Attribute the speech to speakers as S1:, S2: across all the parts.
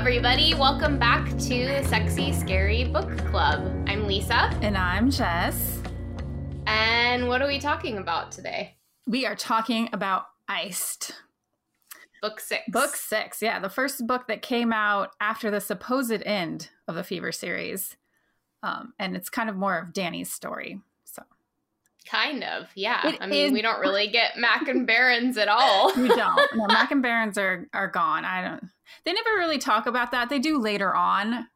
S1: everybody. Welcome back to the Sexy Scary Book Club. I'm Lisa.
S2: And I'm Jess.
S1: And what are we talking about today?
S2: We are talking about Iced.
S1: Book six.
S2: Book six, yeah. The first book that came out after the supposed end of the Fever series. Um, and it's kind of more of Dani's story. So
S1: Kind of, yeah. It I mean, is... we don't really get Mac and Barrons at all.
S2: we don't. No, Mac and Barrons are are gone. I don't. They never really talk about that. They do later on.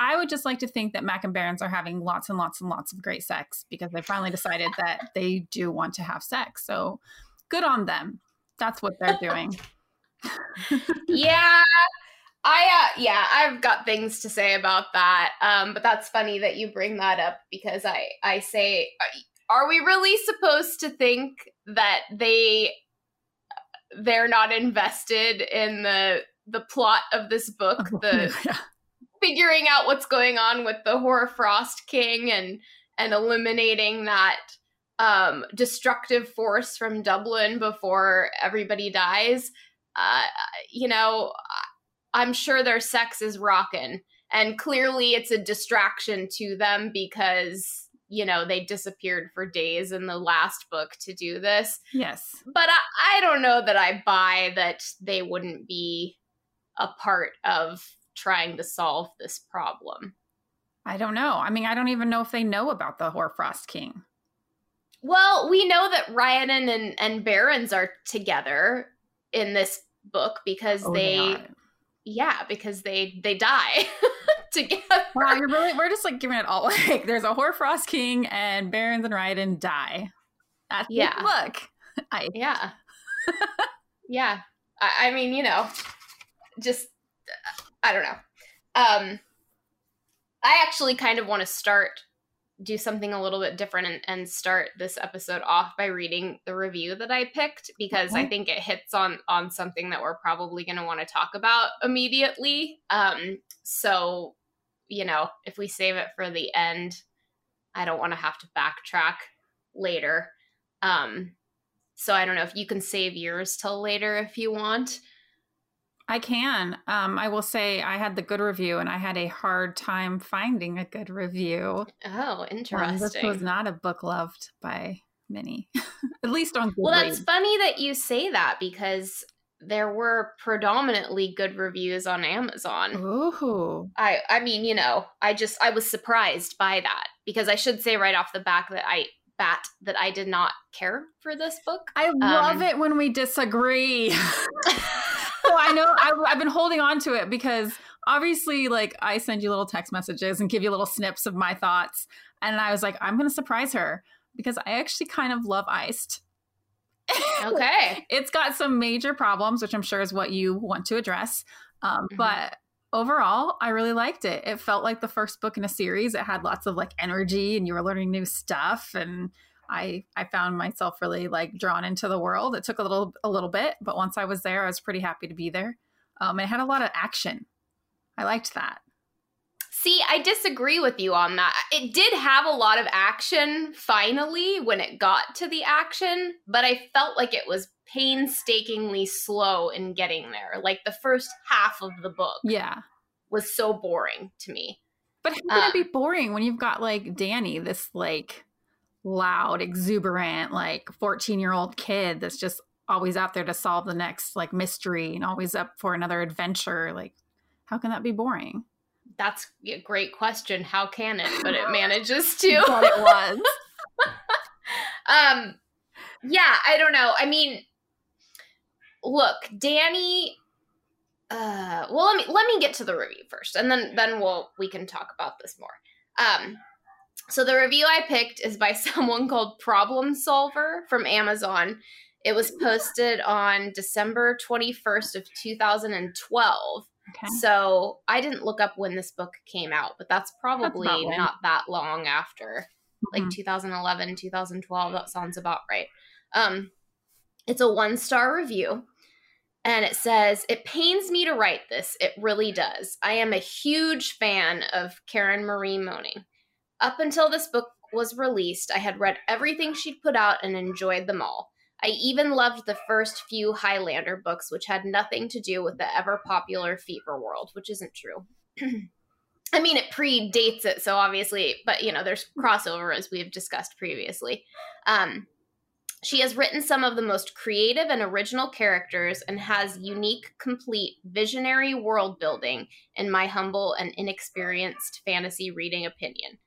S2: I would just like to think that Mac and Barrons are having lots and lots and lots of great sex because they finally decided that they do want to have sex. So good on them. That's what they're doing.
S1: yeah. I uh, yeah, I've got things to say about that. Um, but that's funny that you bring that up because I I say are we really supposed to think that they they're not invested in the the plot of this book, the yeah. figuring out what's going on with the Hoarfrost King and and eliminating that um, destructive force from Dublin before everybody dies. Uh, you know, I'm sure their sex is rocking, and clearly it's a distraction to them because you know they disappeared for days in the last book to do this.
S2: Yes,
S1: but I, I don't know that I buy that they wouldn't be a part of trying to solve this problem.
S2: I don't know. I mean, I don't even know if they know about the Hoarfrost King.
S1: Well, we know that Rhiannon and, and Barrons are together in this book because oh, they, they yeah, because they they die together.
S2: Wow, you're really we're just like giving it all like there's a Hoarfrost King and Barrons and Rhiannon die. That's yeah. Look.
S1: I yeah. yeah. I, I mean, you know, just I don't know. Um I actually kind of want to start do something a little bit different and, and, start this episode off by reading the review that I picked because I think it hits on on something that we're probably going to want to talk about immediately. Um, so, you know, if we save it for the end, I don't want to have to backtrack later. Um, so I don't know if you can save yours till later if you want.
S2: I can. Um, I will say I had the good review and I had a hard time finding a good review.
S1: Oh, interesting. Um,
S2: this was not a book loved by many, at least on.
S1: Well, that's funny that you say that because there were predominantly good reviews on Amazon.
S2: Ooh.
S1: I I mean, you know, I just I was surprised by that because I should say right off the back that I bat that I did not care for this book.
S2: I love um, it when we disagree. I know I, I've been holding on to it because obviously, like, I send you little text messages and give you little snips of my thoughts. And I was like, I'm going to surprise her because I actually kind of love Iced.
S1: Okay.
S2: it's got some major problems, which I'm sure is what you want to address. Um, mm-hmm. But overall, I really liked it. It felt like the first book in a series. It had lots of like energy and you were learning new stuff and I I found myself really like drawn into the world. It took a little a little bit, but once I was there, I was pretty happy to be there. Um, it had a lot of action. I liked that.
S1: See, I disagree with you on that. It did have a lot of action finally when it got to the action, but I felt like it was painstakingly slow in getting there. Like the first half of the book.
S2: Yeah.
S1: Was so boring to me.
S2: But how can um, it be boring when you've got like Dani, this like loud, exuberant, like 14 year old kid that's just always out there to solve the next like mystery and always up for another adventure. Like, how can that be boring?
S1: That's a great question. How can it? But it manages to.
S2: but it was.
S1: um, yeah, I don't know. I mean, look, Dani. Uh, well, let me let me get to the review first, and then then we'll we can talk about this more. Um, so the review I picked is by someone called Problem Solver from Amazon. It was posted on December 21st of 2012. Okay. So I didn't look up when this book came out, but that's probably that's not that long after. Mm-hmm. Like 2011, 2012, that sounds about right. Um it's a one-star review and it says, It pains me to write this. It really does. I am a huge fan of Karen Marie Moning. Up until this book was released, I had read everything she'd put out and enjoyed them all. I even loved the first few Highlander books, which had nothing to do with the ever popular Fever world, which isn't true. I mean, it predates it, so obviously, but you know, there's crossover as we have discussed previously. Um, she has written some of the most creative and original characters and has unique, complete, visionary world building, in my humble and inexperienced fantasy reading opinion.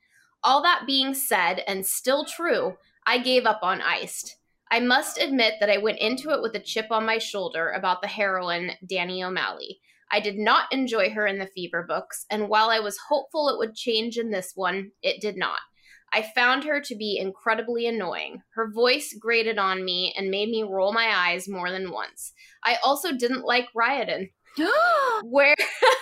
S1: All that being said, and still true, I gave up on Iced. I must admit that I went into it with a chip on my shoulder about the heroine, Dani O'Malley. I did not enjoy her in the Fever books, and while I was hopeful it would change in this one, it did not. I found her to be incredibly annoying. Her voice grated on me and made me roll my eyes more than once. I also didn't like Ryodan, where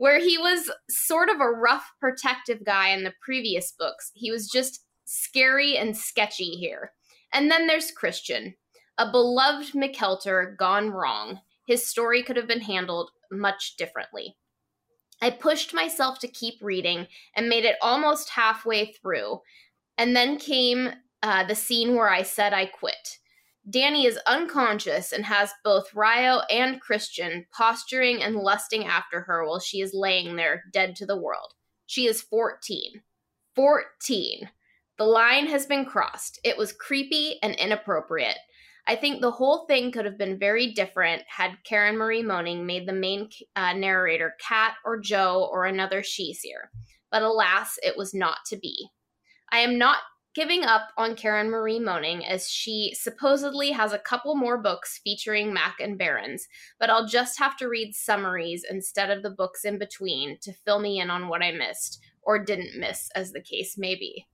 S1: where he was sort of a rough protective guy in the previous books. He was just scary and sketchy here. And then there's Christian, a beloved MacKeltar gone wrong. His story could have been handled much differently. I pushed myself to keep reading and made it almost halfway through. And then came uh, the scene where I said I quit. Dani is unconscious and has both Ryo and Christian posturing and lusting after her while she is laying there dead to the world. She is 14. 14. The line has been crossed. It was creepy and inappropriate. I think the whole thing could have been very different had Karen Marie Moning made the main uh, narrator Kat or Joe or another sidhe-seer. But alas, it was not to be. I am not giving up on Karen Marie Moning as she supposedly has a couple more books featuring Mac and Barrons, but I'll just have to read summaries instead of the books in between to fill me in on what I missed, or didn't miss, as the case may be.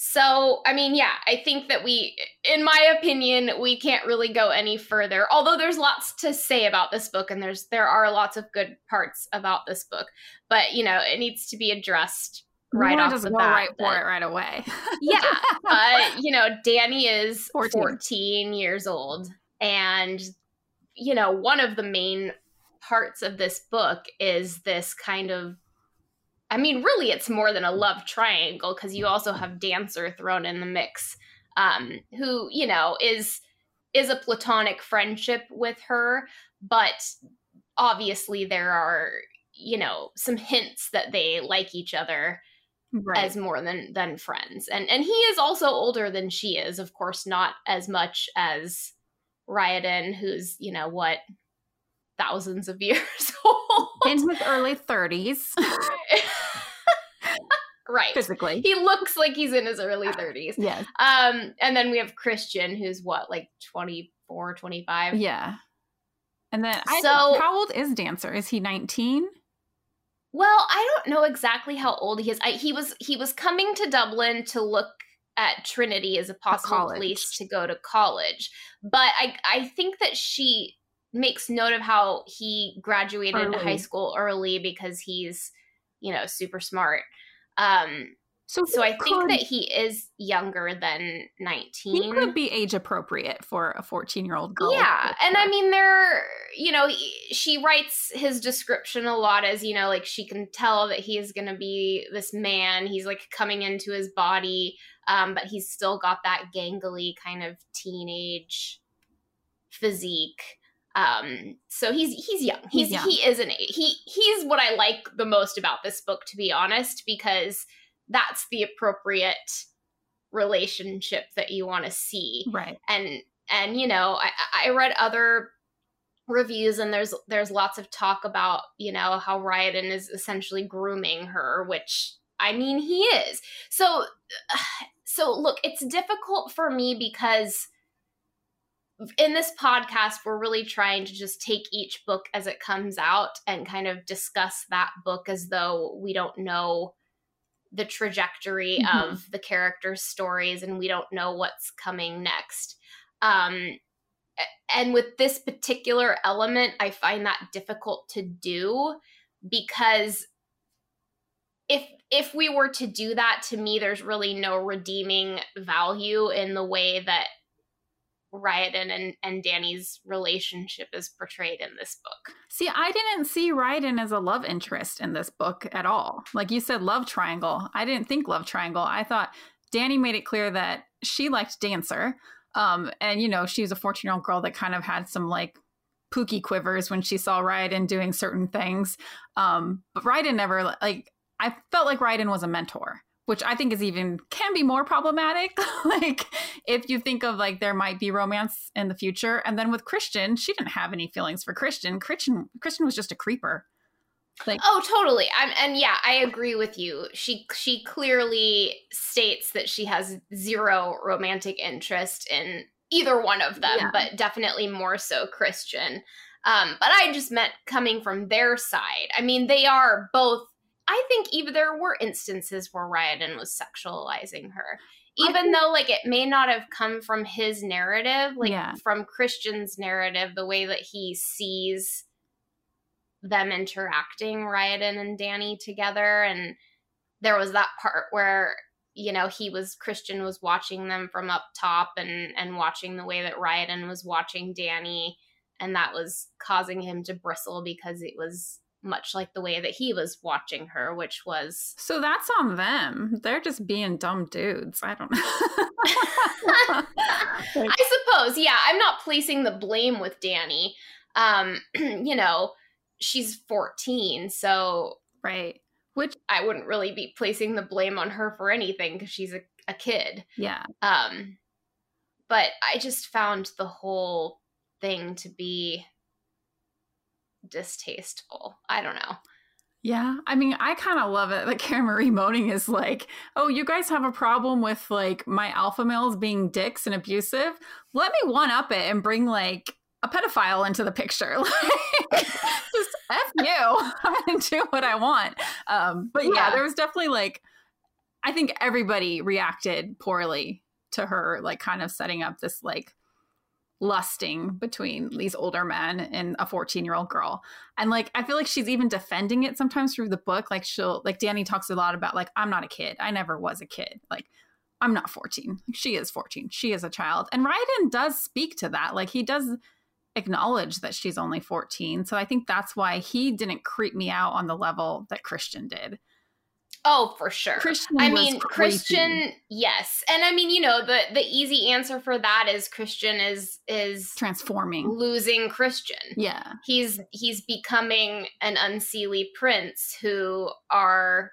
S1: So, I mean, yeah, I think that we, in my opinion, we can't really go any further. Although there's lots to say about this book, and there's there are lots of good parts about this book, but you know, it needs to be addressed right off the bat.
S2: right for it right away.
S1: yeah, uh, you know, Dani is
S2: 14.
S1: 14 years old, and you know, one of the main parts of this book is this kind of I mean, really, it's more than a love triangle because you also have Dancer thrown in the mix, um, who you know is is a platonic friendship with her, but obviously there are you know some hints that they like each other
S2: right.
S1: as more than than friends, and and he is also older than she is, of course, not as much as Ryodan, who's you know what thousands of years old
S2: in his early 30s
S1: right
S2: physically.
S1: he looks like he's in his early 30s
S2: Yes.
S1: um and then we have christian who's what like 24 25
S2: Yeah. And then I
S1: So-
S2: how old is Dancer? Is he 19?
S1: Well i don't know exactly how old he is. I, he was he was coming to dublin to look at trinity as a possible place to go to college. But i i think that she makes note of how he graduated high school early because he's you know super smart. Um
S2: So,
S1: so i think that he is younger than 19
S2: he could be age appropriate for a 14 year old girl.
S1: Yeah, and I mean, there, you know, he, she writes his description a lot as you know, like she can tell that he is going to be this man. He's like coming into his body, um, but he's still got that gangly kind of teenage physique. Um, so he's he's young. He's,
S2: He's young.
S1: he is an he he's what I like the most about this book, to be honest, because that's the appropriate relationship that you want to see
S2: right.
S1: and and you know i i read other reviews and there's there's lots of talk about you know how Ryodan is essentially grooming her which i mean he is so so look it's difficult for me because in this podcast we're really trying to just take each book as it comes out and kind of discuss that book as though we don't know the trajectory
S2: Mhm.
S1: of the characters' stories and we don't know what's coming next. Um, and with this particular element, I find that difficult to do because if if we were to do that, to me, there's really no redeeming value in the way that Ryodan and, and Dani's relationship is portrayed in this book.
S2: See, I didn't see Ryodan as a love interest in this book at all. Like you said, love triangle. I didn't think love triangle. I thought Dani made it clear that she liked Dancer. Um, and you know, she was a 14 year old girl that kind of had some like pookie quivers when she saw Ryodan doing certain things. Um, but Ryodan never like I felt like Ryodan was a mentor, which I think is even can be more problematic. like if you think of like there might be romance in the future, and then with Christian, she didn't have any feelings for Christian. Christian Christian was just a creeper.
S1: Like, oh, totally. I'm, and yeah, I agree with you. She she clearly states that she has zero romantic interest in either one of them, yeah. but definitely more so Christian. Um, but I just meant coming from their side. I mean, they are both. I think even there were instances where Ryodan was sexualizing her, even think, though like it may not have come from his narrative, like yeah. from Christian's narrative, the way that he sees them interacting, Ryodan and Dani together, and there was that part where you know he was christian was watching them from up top and and watching the way that Ryodan was watching Dani. and that was causing him to bristle because it was much like the way that he was watching her which was
S2: so that's on them they're just being dumb dudes i don't know
S1: i suppose yeah i'm not placing the blame with Dani. um you know she's 14 so
S2: right
S1: which I wouldn't really be placing the blame on her for anything because she's a, a kid.
S2: Yeah.
S1: Um, but I just found the whole thing to be distasteful. I don't know.
S2: Yeah, I mean, I kind of love it that Karen Marie Moning is like, "Oh, you guys have a problem with like my alpha males being dicks and abusive. Let me one up it and bring like a pedophile into the picture. Like, just F you. I'm to do what I want. Um, but yeah, yeah, there was definitely like, I think everybody reacted poorly to her, like, kind of setting up this like lusting between these older men and a 14 year old girl. And like, I feel like she's even defending it sometimes through the book. Like, she'll, like, Dani talks a lot about, like, I'm not a kid. I never was a kid. Like, I'm not 14. She is 14. She is a child. And Ryodan does speak to that. Like, he does acknowledge that she's only 14. So I think that's why he didn't creep me out on the level that Christian did.
S1: Oh, for sure. Christian I mean, Christian, yes. And I mean, you know, the the easy answer for that is Christian is is
S2: transforming.
S1: Losing Christian.
S2: Yeah.
S1: He's he's becoming an unseelie prince who are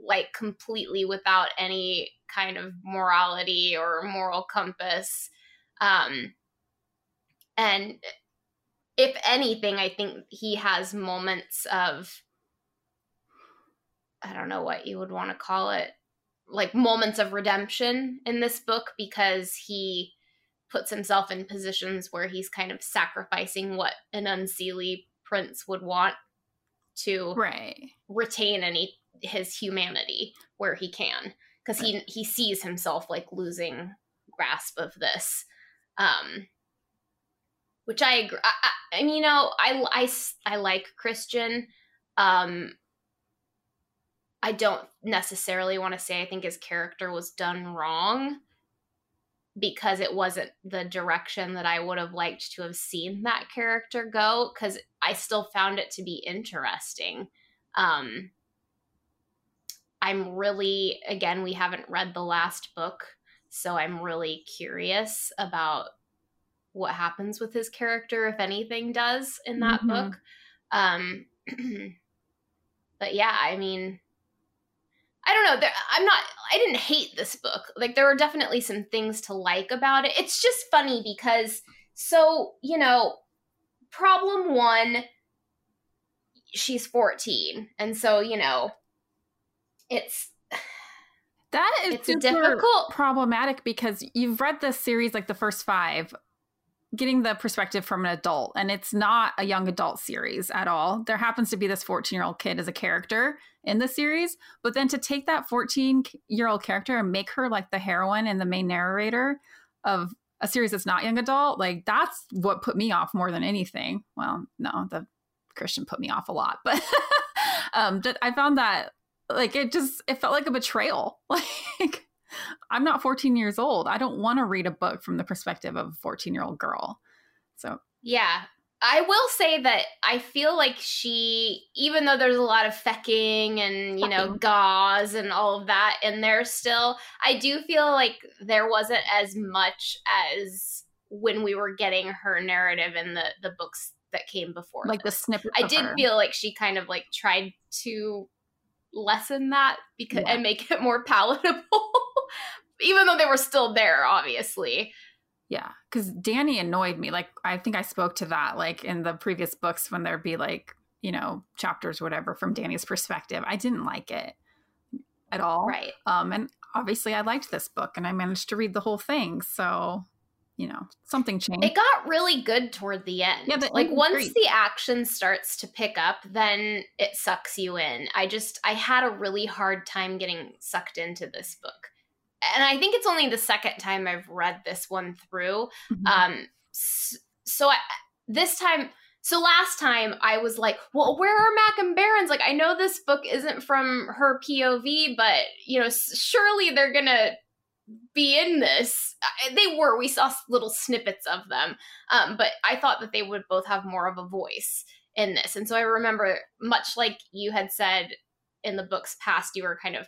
S1: like completely without any kind of morality or moral compass. Um and if anything, I think he has moments of I don't know what you would want to call it, like moments of redemption in this book because he puts himself in positions where he's kind of sacrificing what an unseelie prince would want to
S2: right.
S1: retain any his humanity where he can because he he sees himself like losing grasp of this um which I agree. I, I, and you know, I, I, I like Christian. Um, I don't necessarily want to say I think his character was done wrong because it wasn't the direction that I would have liked to have seen that character go because I still found it to be interesting. Um, I'm really, again, we haven't read the last book, so I'm really curious about what happens with his character, if anything does in that mm-hmm. book. Um, but yeah, I mean, I don't know. There, I'm not. I didn't hate this book. Like there were definitely some things to like about it. It's just funny because so you know, problem one, she's 14, and so you know, it's
S2: that is it's difficult problematic because you've read the series like the first five getting the perspective from an adult and it's not a young adult series at all. There happens to be this 14 year old kid as a character in the series but then to take that 14 year old character and make her like the heroine and the main narrator of a series that's not young adult like that's what put me off more than anything. Well no the christian put me off a lot but um i found that like it just it felt like a betrayal. Like I'm not 14 years old. I don't want to read a book from the perspective of a 14 year old girl. So,
S1: yeah. I will say that I feel like she, even though there's a lot of fecking and, you know, gauze and all of that in there still, I do feel like there wasn't as much as when we were getting her narrative in the, the books that came before.
S2: Like
S1: this.
S2: the snippet.
S1: I did her. feel like she kind of like tried to lessen that because yeah. and make it more palatable, even though they were still there, obviously.
S2: Yeah, because Dani annoyed me. Like I think I spoke to that like in the previous books when there'd be like you know chapters whatever from Dani's perspective. I didn't like it at all.
S1: Right.
S2: Um, and obviously I liked this book and I managed to read the whole thing. So you know something changed.
S1: It got really good toward the end. Yeah, the like once great. the action starts to pick up, then it sucks you in. I just I had a really hard time getting sucked into this book and I think it's only the second time I've read this one through. Mm-hmm. Um, so I, this time, so last time I was like, well, where are Mac and Barrons? Like, I know this book isn't from her POV, but you know, surely they're gonna be in this. They were. We saw little snippets of them, um, but I thought that they would both have more of a voice in this. And so I remember, much like you had said in the books past, you were kind of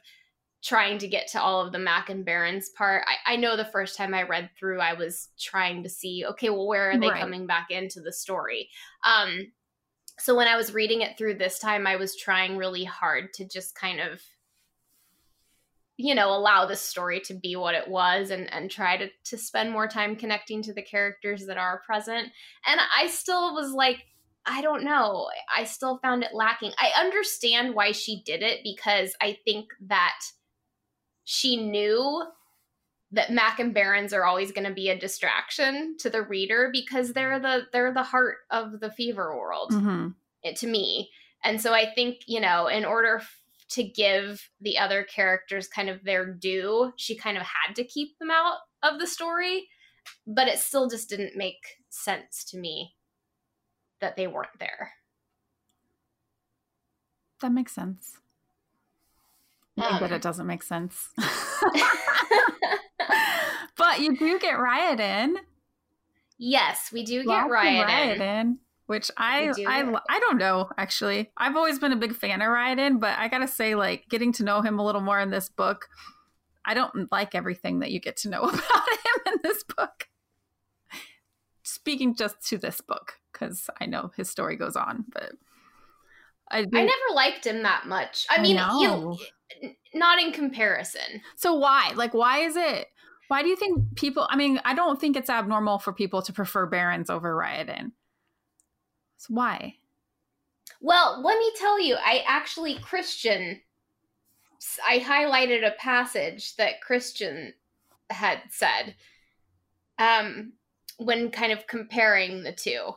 S1: trying to get to all of the Mac and Barrons part. I, I, know the first time I read through, I was trying to see, okay, well, where are they right. coming back into the story? Um, so when I was reading it through this time, I was trying really hard to just kind of, you know, allow the story to be what it was and, and try to, to spend more time connecting to the characters that are present. And I still was like, I don't know. I still found it lacking. I understand why she did it because I think that she knew that Mac and Barrons are always going to be a distraction to the reader because they're the they're the heart of the fever world mm-hmm. it, to me. And so I think, you know, in order f- to give the other characters kind of their due, she kind of had to keep them out of the story, but it still just didn't make sense to me that they weren't there.
S2: That makes sense. Um, but it doesn't make sense. but you do get Ryodan.
S1: Yes, we do get Ryodan. Ryodan.
S2: Which I I I don't know actually. I've always been a big fan of Ryodan, but I gotta say, like getting to know him a little more in this book, I don't like everything that you get to know about him in this book. Speaking just to this book, because I know his story goes on, but
S1: I, I never liked him that much. I, mean, know not in comparison.
S2: So why? Like, why is it? Why do you think people? I mean, I don't think it's abnormal for people to prefer Barrons over Ryodan. So why?
S1: Well, let me tell you, I actually Christian. I highlighted a passage that Christian had said um, when kind of comparing the two.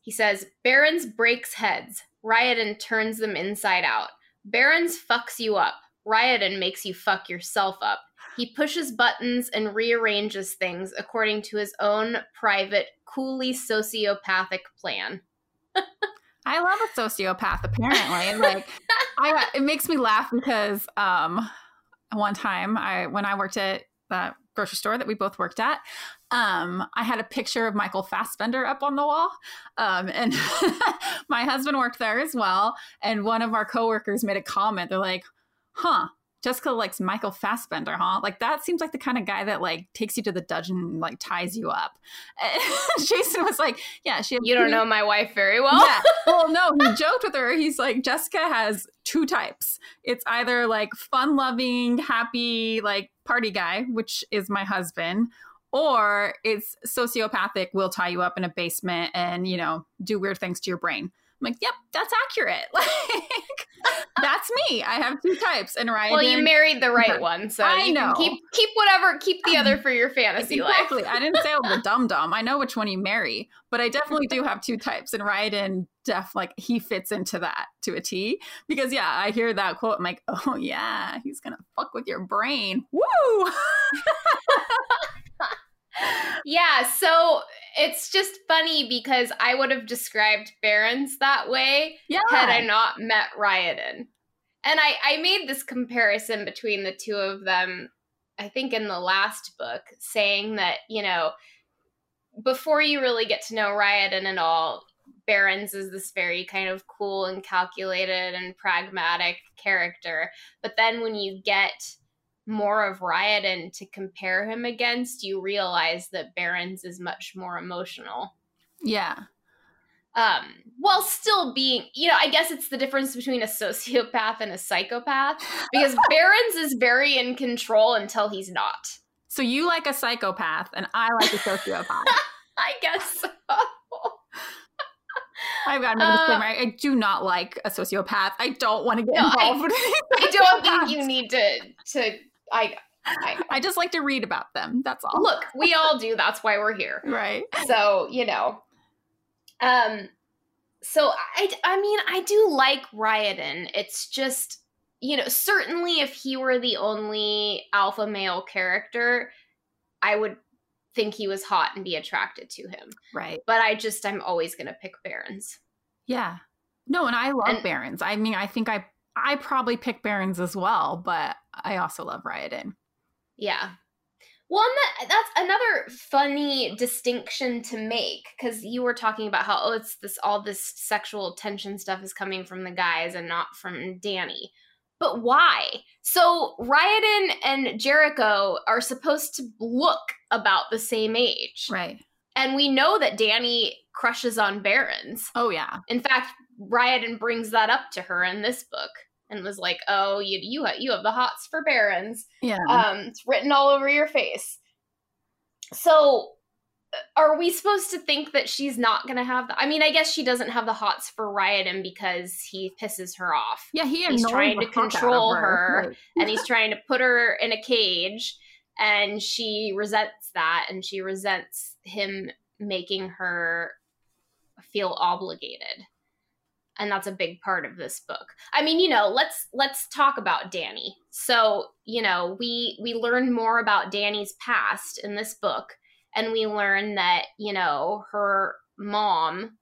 S1: He says, Barrons breaks heads, Ryodan turns them inside out. Barrons fucks you up. Ryodan makes you fuck yourself up. He pushes buttons and rearranges things according to his own private, coolly sociopathic plan.
S2: I love a sociopath, apparently. like, I, it makes me laugh because um, one time I, when I worked at that grocery store that we both worked at, um, I had a picture of Michael Fassbender up on the wall. Um, and my husband worked there as well. And one of our coworkers made a comment. They're like, huh, Jessica likes Michael Fassbender, huh? Like that seems like the kind of guy that like takes you to the dungeon and like ties you up. Jason was like, yeah, she.
S1: You don't know my wife very well.
S2: Yeah. Well, no, he joked with her. He's like, Jessica has two types. It's either like fun-loving, happy, like party guy, which is my husband, or it's sociopathic, will tie you up in a basement and you know do weird things to your brain. I'm like, yep, that's accurate. Like, that's me. I have two types. And Ryodan.
S1: Well, you married the right one, so I know. keep keep whatever, keep the other for your fantasy life.
S2: exactly.
S1: life.
S2: I didn't say I was a dum dum. I know which one you marry, but I definitely do have two types. And Ryodan, def like he fits into that to a T. Because yeah, I hear that quote. I'm like, oh yeah, he's gonna fuck with your brain. Woo!
S1: Yeah, so it's just funny because I would have described Barrons that way yeah. had I not met Ryodan. And I, I made this comparison between the two of them, I think in the last book, saying that, you know, before you really get to know Ryodan and all, Barrons is this very kind of cool and calculated and pragmatic character. But then when you get more of Ryodan to compare him against, you realize that Barrons is much more emotional.
S2: Yeah.
S1: Um, while still being, you know, I guess it's the difference between a sociopath and a psychopath because Barrons is very in control until he's not.
S2: So you like a psychopath and I like a sociopath.
S1: I guess so.
S2: I've got another disclaimer. Uh, I do not like a sociopath. I don't want to get no, involved
S1: I,
S2: with
S1: I don't think you need to to I,
S2: I I just like to read about them. That's all.
S1: Look, we all do. That's why we're here.
S2: Right.
S1: So, you know. Um so I I mean, I do like Ryodan. It's just you know, certainly if he were the only alpha male character, I would think he was hot and be attracted to him.
S2: Right.
S1: But I just I'm always going to pick Barrons.
S2: Yeah. No, and I love and, Barrons. I mean, I think I I probably pick Barrons as well, but I also love Ryodan.
S1: Yeah. Well, that, that's another funny distinction to make because you were talking about how oh, it's this all this sexual tension stuff is coming from the guys and not from Dani. But why? So Ryodan and Jericho are supposed to look about the same age.
S2: Right.
S1: And we know that Dani crushes on Barrons.
S2: Oh yeah.
S1: In fact, Ryodan brings that up to her in this book and was like, "Oh, you you have, you have the hots for Barrons."
S2: Yeah.
S1: Um it's written all over your face. So are we supposed to think that she's not going to have the I mean, I guess she doesn't have the hots for Ryodan because he pisses her off.
S2: Yeah, he
S1: he's trying to control her, her right. and he's trying to put her in a cage and she resents that and she resents him making her feel obligated. And that's a big part of this book. I mean, you know, let's let's talk about Dani. So, you know, we we learn more about Dani's past in this book and we learn that you know her mom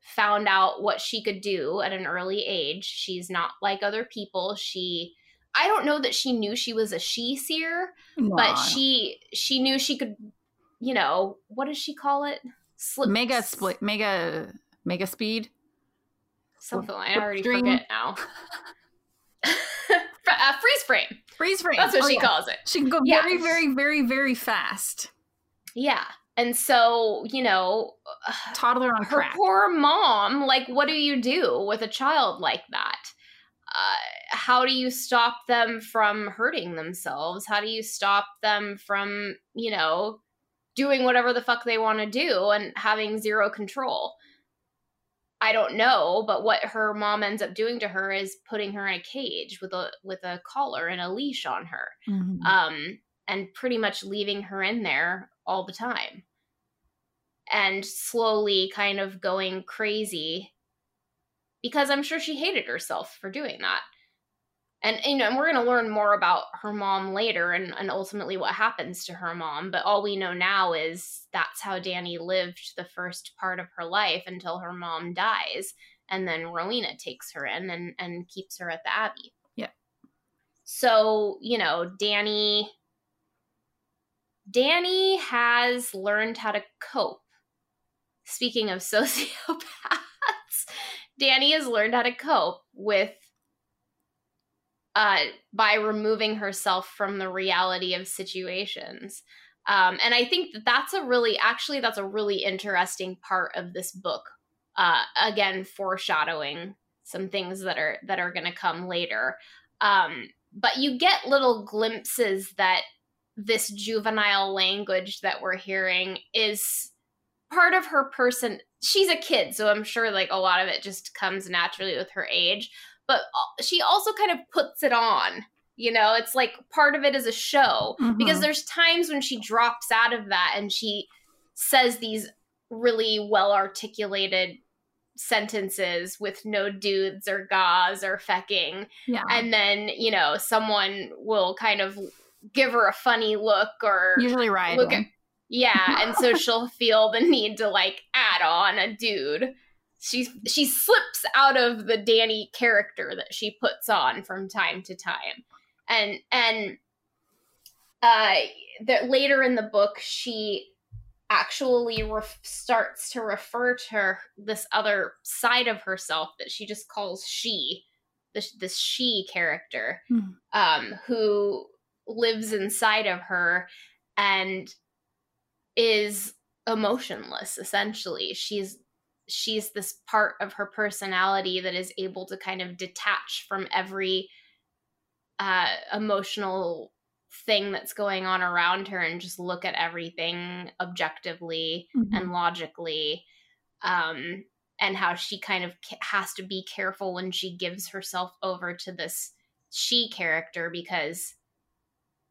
S1: found out what she could do at an early age. She's not like other people. She i don't know that she knew she was a sidhe-seer but she she knew she could you know what does she call it?
S2: Slip, mega split mega mega speed
S1: something i already Stream. forget now uh, freeze frame
S2: freeze frame
S1: that's what
S2: oh,
S1: she
S2: yeah.
S1: calls it
S2: she can go yeah. very very very very fast
S1: yeah. And so, you know,
S2: toddler on
S1: her
S2: crack.
S1: poor mom, like, what do you do with a child like that? Uh, how do you stop them from hurting themselves? How do you stop them from, you know, doing whatever the fuck they want to do and having zero control? I don't know, but what her mom ends up doing to her is putting her in a cage with a with a collar and a leash on her. Mm-hmm. Um, and pretty much leaving her in there all the time and slowly kind of going crazy because I'm sure she hated herself for doing that. And you know, and we're going to learn more about her mom later and, and ultimately what happens to her mom. But all we know now is that's how Dani lived the first part of her life until her mom dies. And then Rowena takes her in and, and keeps her at the Abbey.
S2: Yeah.
S1: So, you know, Dani Dani has learned how to cope. Speaking of sociopaths, Dani has learned how to cope with uh, by removing herself from the reality of situations. Um, and I think that that's a really, actually, that's a really interesting part of this book. Uh, again, foreshadowing some things that are that are going to come later. Um, but you get little glimpses that this juvenile language that we're hearing is part of her person she's a kid so i'm sure like a lot of it just comes naturally with her age but she also kind of puts it on you know it's like part of it is a show mm-hmm. because there's times when she drops out of that and she says these really well articulated sentences with no dudes or gauze or fecking
S2: yeah.
S1: and then you know someone will kind of give her a funny look or
S2: usually right look at
S1: yeah and so she'll feel the need to like add on a dude she she slips out of the Dani character that she puts on from time to time and and uh that later in the book she actually ref- starts to refer to her, this other side of herself that she just calls she this, this she character
S2: Hmm.
S1: um, who lives inside of her and is emotionless essentially she's she's this part of her personality that is able to kind of detach from every uh emotional thing that's going on around her and just look at everything objectively
S2: Mhm.
S1: and logically um and how she kind of has to be careful when she gives herself over to this she character because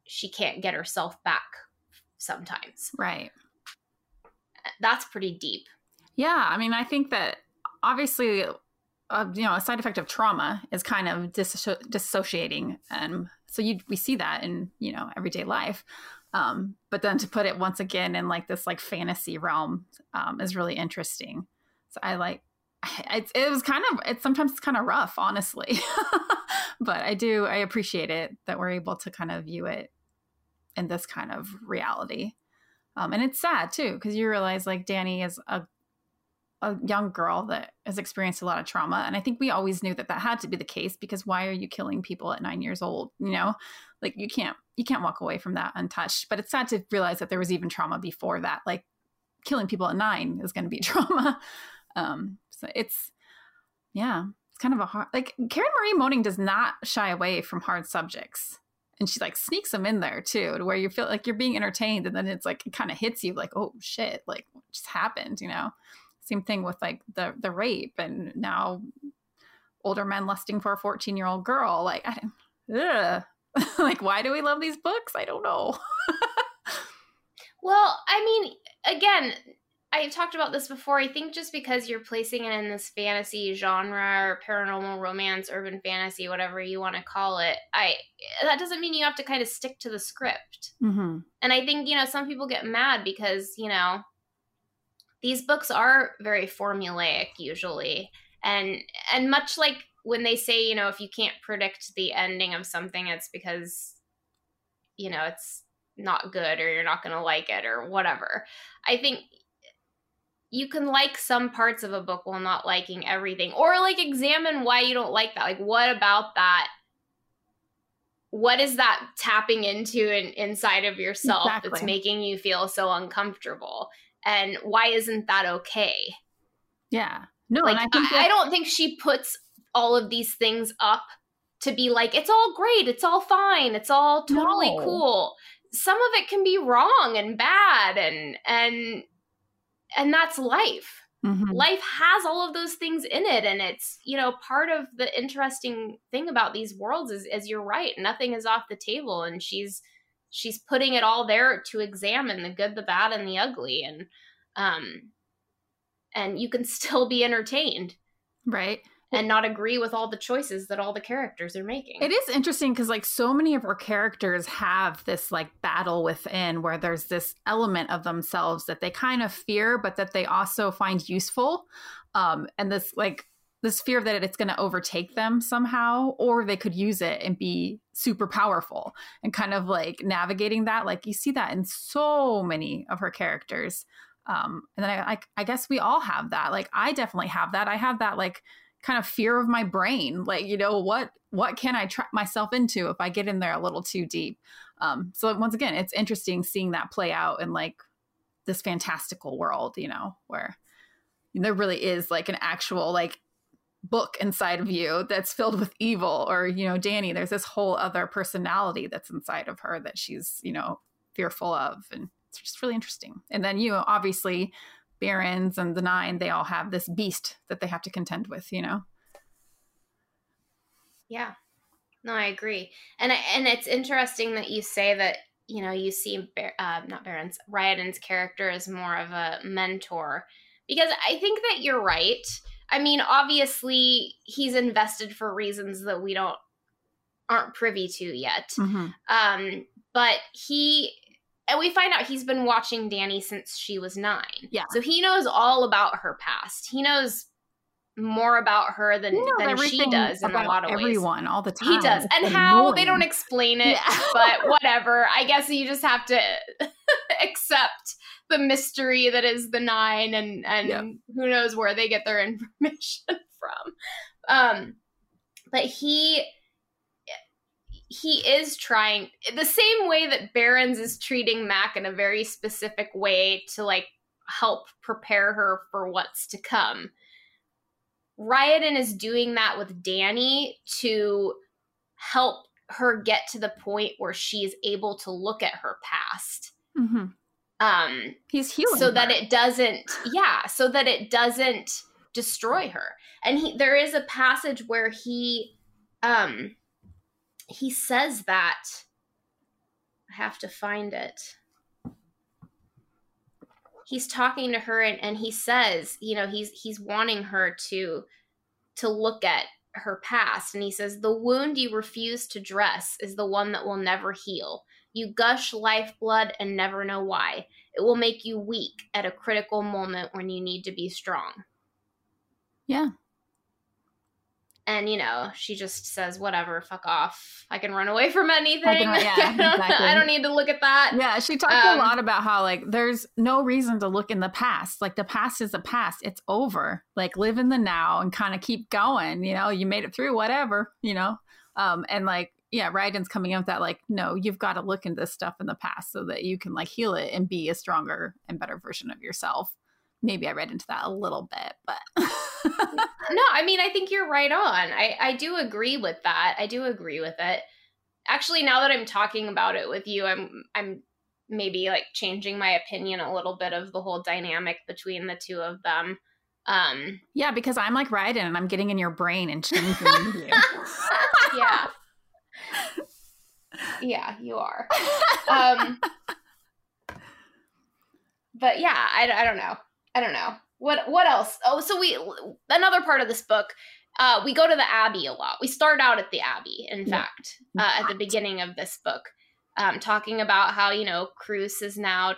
S1: she can't get herself back sometimes
S2: Right.
S1: that's pretty deep
S2: Yeah, I mean, I think that obviously, uh, you know, a side effect of trauma is kind of disso- dissociating, and so you we see that in you know everyday life. Um, but then to put it once again in like this like fantasy realm um, is really interesting. So I like it. It was kind of it's sometimes it's kind of rough, honestly, but I do I appreciate it that we're able to kind of view it in this kind of reality. Um, and it's sad too because you realize like Dani is a a young girl that has experienced a lot of trauma and i think we always knew that that had to be the case because why are you killing people at nine years old you know? Like you can't you can't walk away from that untouched. But it's sad to realize that there was even trauma before that. Like killing people at nine is going to be trauma. Um so it's yeah it's kind of a hard like Karen Marie Moning does not shy away from hard subjects. And she like sneaks them in there too to where you feel like you're being entertained and then it's like it kind of hits you like oh shit like what just happened you know same thing with like the the rape and now older men lusting for a 14 year old girl like I, ugh. like why do we love these books i don't know
S1: Well, I mean, again, i've talked about this before. I think just because you're placing it in this fantasy genre or paranormal romance, urban fantasy, whatever you want to call it, I that doesn't mean you have to kind of stick to the script.
S2: mm-hmm.
S1: And I think, you know, some people get mad because, you know, these books are very formulaic usually. And and much like when they say, you know, if you can't predict the ending of something, it's because you know, it's not good or you're not going to like it or whatever. I think you can like some parts of a book while not liking everything or like examine why you don't like that. Like what about that what is that tapping into in, inside of yourself that's making you feel so uncomfortable and why isn't that okay
S2: yeah no
S1: like
S2: i that-
S1: I don't think she puts all of these things up to be like it's all great it's all fine it's all totally
S2: No.
S1: cool some of it can be wrong and bad and and and that's life
S2: Mhm.
S1: life has all of those things in it and it's you know part of the interesting thing about these worlds is is you're right nothing is off the table and she's she's putting it all there to examine the good the bad and the ugly and um and you can still be entertained.
S2: Right.
S1: And not agree with all the choices that all the characters are making.
S2: It is interesting because like so many of her characters have this like battle within where there's this element of themselves that they kind of fear, but that they also find useful. Um, and this like this fear that it's going to overtake them somehow, or they could use it and be super powerful and kind of like navigating that. Like you see that in so many of her characters. Um, and then I, I, I guess we all have that. Like I definitely have that. I have that like kind of fear of my brain like you know what what can i trap myself into if i get in there a little too deep um so once again it's interesting seeing that play out in like this fantastical world you know where there really is like an actual like book inside of you that's filled with evil or you know Dani there's this whole other personality that's inside of her that she's you know fearful of and it's just really interesting and then you know, obviously Barrons and the nine they all have this beast that they have to contend with you know
S1: Yeah. No, I agree. And I, and it's interesting that you say that, you know, you see Bar- uh, not Barrons Ryodan's character is more of a mentor because I think that you're right. I mean, obviously he's invested for reasons that we don't aren't privy to yet.
S2: mm-hmm.
S1: Um, but he and we find out he's been watching Dani since she was nine.
S2: Yeah.
S1: So he knows all about her past. He knows more about her than, than she does in a lot of ways.
S2: everyone all the time
S1: He does.
S2: It's
S1: And how they don't explain it,
S2: Yeah.
S1: but whatever. I guess you just have to accept the mystery that is the nine and and who knows where they get their information from um but he he is trying the same way that Barrons is treating mac in a very specific way to like help prepare her for what's to come Ryodan is doing that with Dani to help her get to the point where she's able to look at her past.
S2: hmm
S1: Um,
S2: He's healing.
S1: so that it doesn't yeah so that it doesn't destroy her and he there is a passage where he um he says that i have to find it he's talking to her and, and he says you know he's he's wanting her to to look at her past and he says the wound you refuse to dress is the one that will never heal you gush lifeblood and never know why it will make you weak at a critical moment when you need to be strong.
S2: Yeah.
S1: And you know, she just says, "Whatever, fuck off. I can run away from anything.
S2: I can- yeah,
S1: I, don't,
S2: exactly.
S1: I don't need to look at that."
S2: Yeah, she talked a
S1: Um,
S2: lot about how like there's no reason to look in the past. Like the past is the past. It's over. Like live in the now and kind of keep going. You know, you made it through whatever, you know. Um and like yeah, Ryodan's coming up with that like no, you've got to look into this stuff in the past so that you can like heal it and be a stronger and better version of yourself. Maybe I read into that a little bit, but
S1: No, I mean, I think you're right on. I I do agree with that. I do agree with it. Actually, now that I'm talking about it with you, I'm I'm maybe like changing my opinion a little bit of the whole dynamic between the two of them. Um
S2: yeah, because I'm like riding and I'm getting in your brain and changing you.
S1: yeah. Yeah, you are. Um But yeah, I, I don't know. I don't know. What what else? Oh, so we another part of this book uh, we go to the Abbey a lot. We start out at the Abbey, in
S2: Yeah.
S1: fact, uh, at the beginning of this book, um, talking about how you know Cruce has now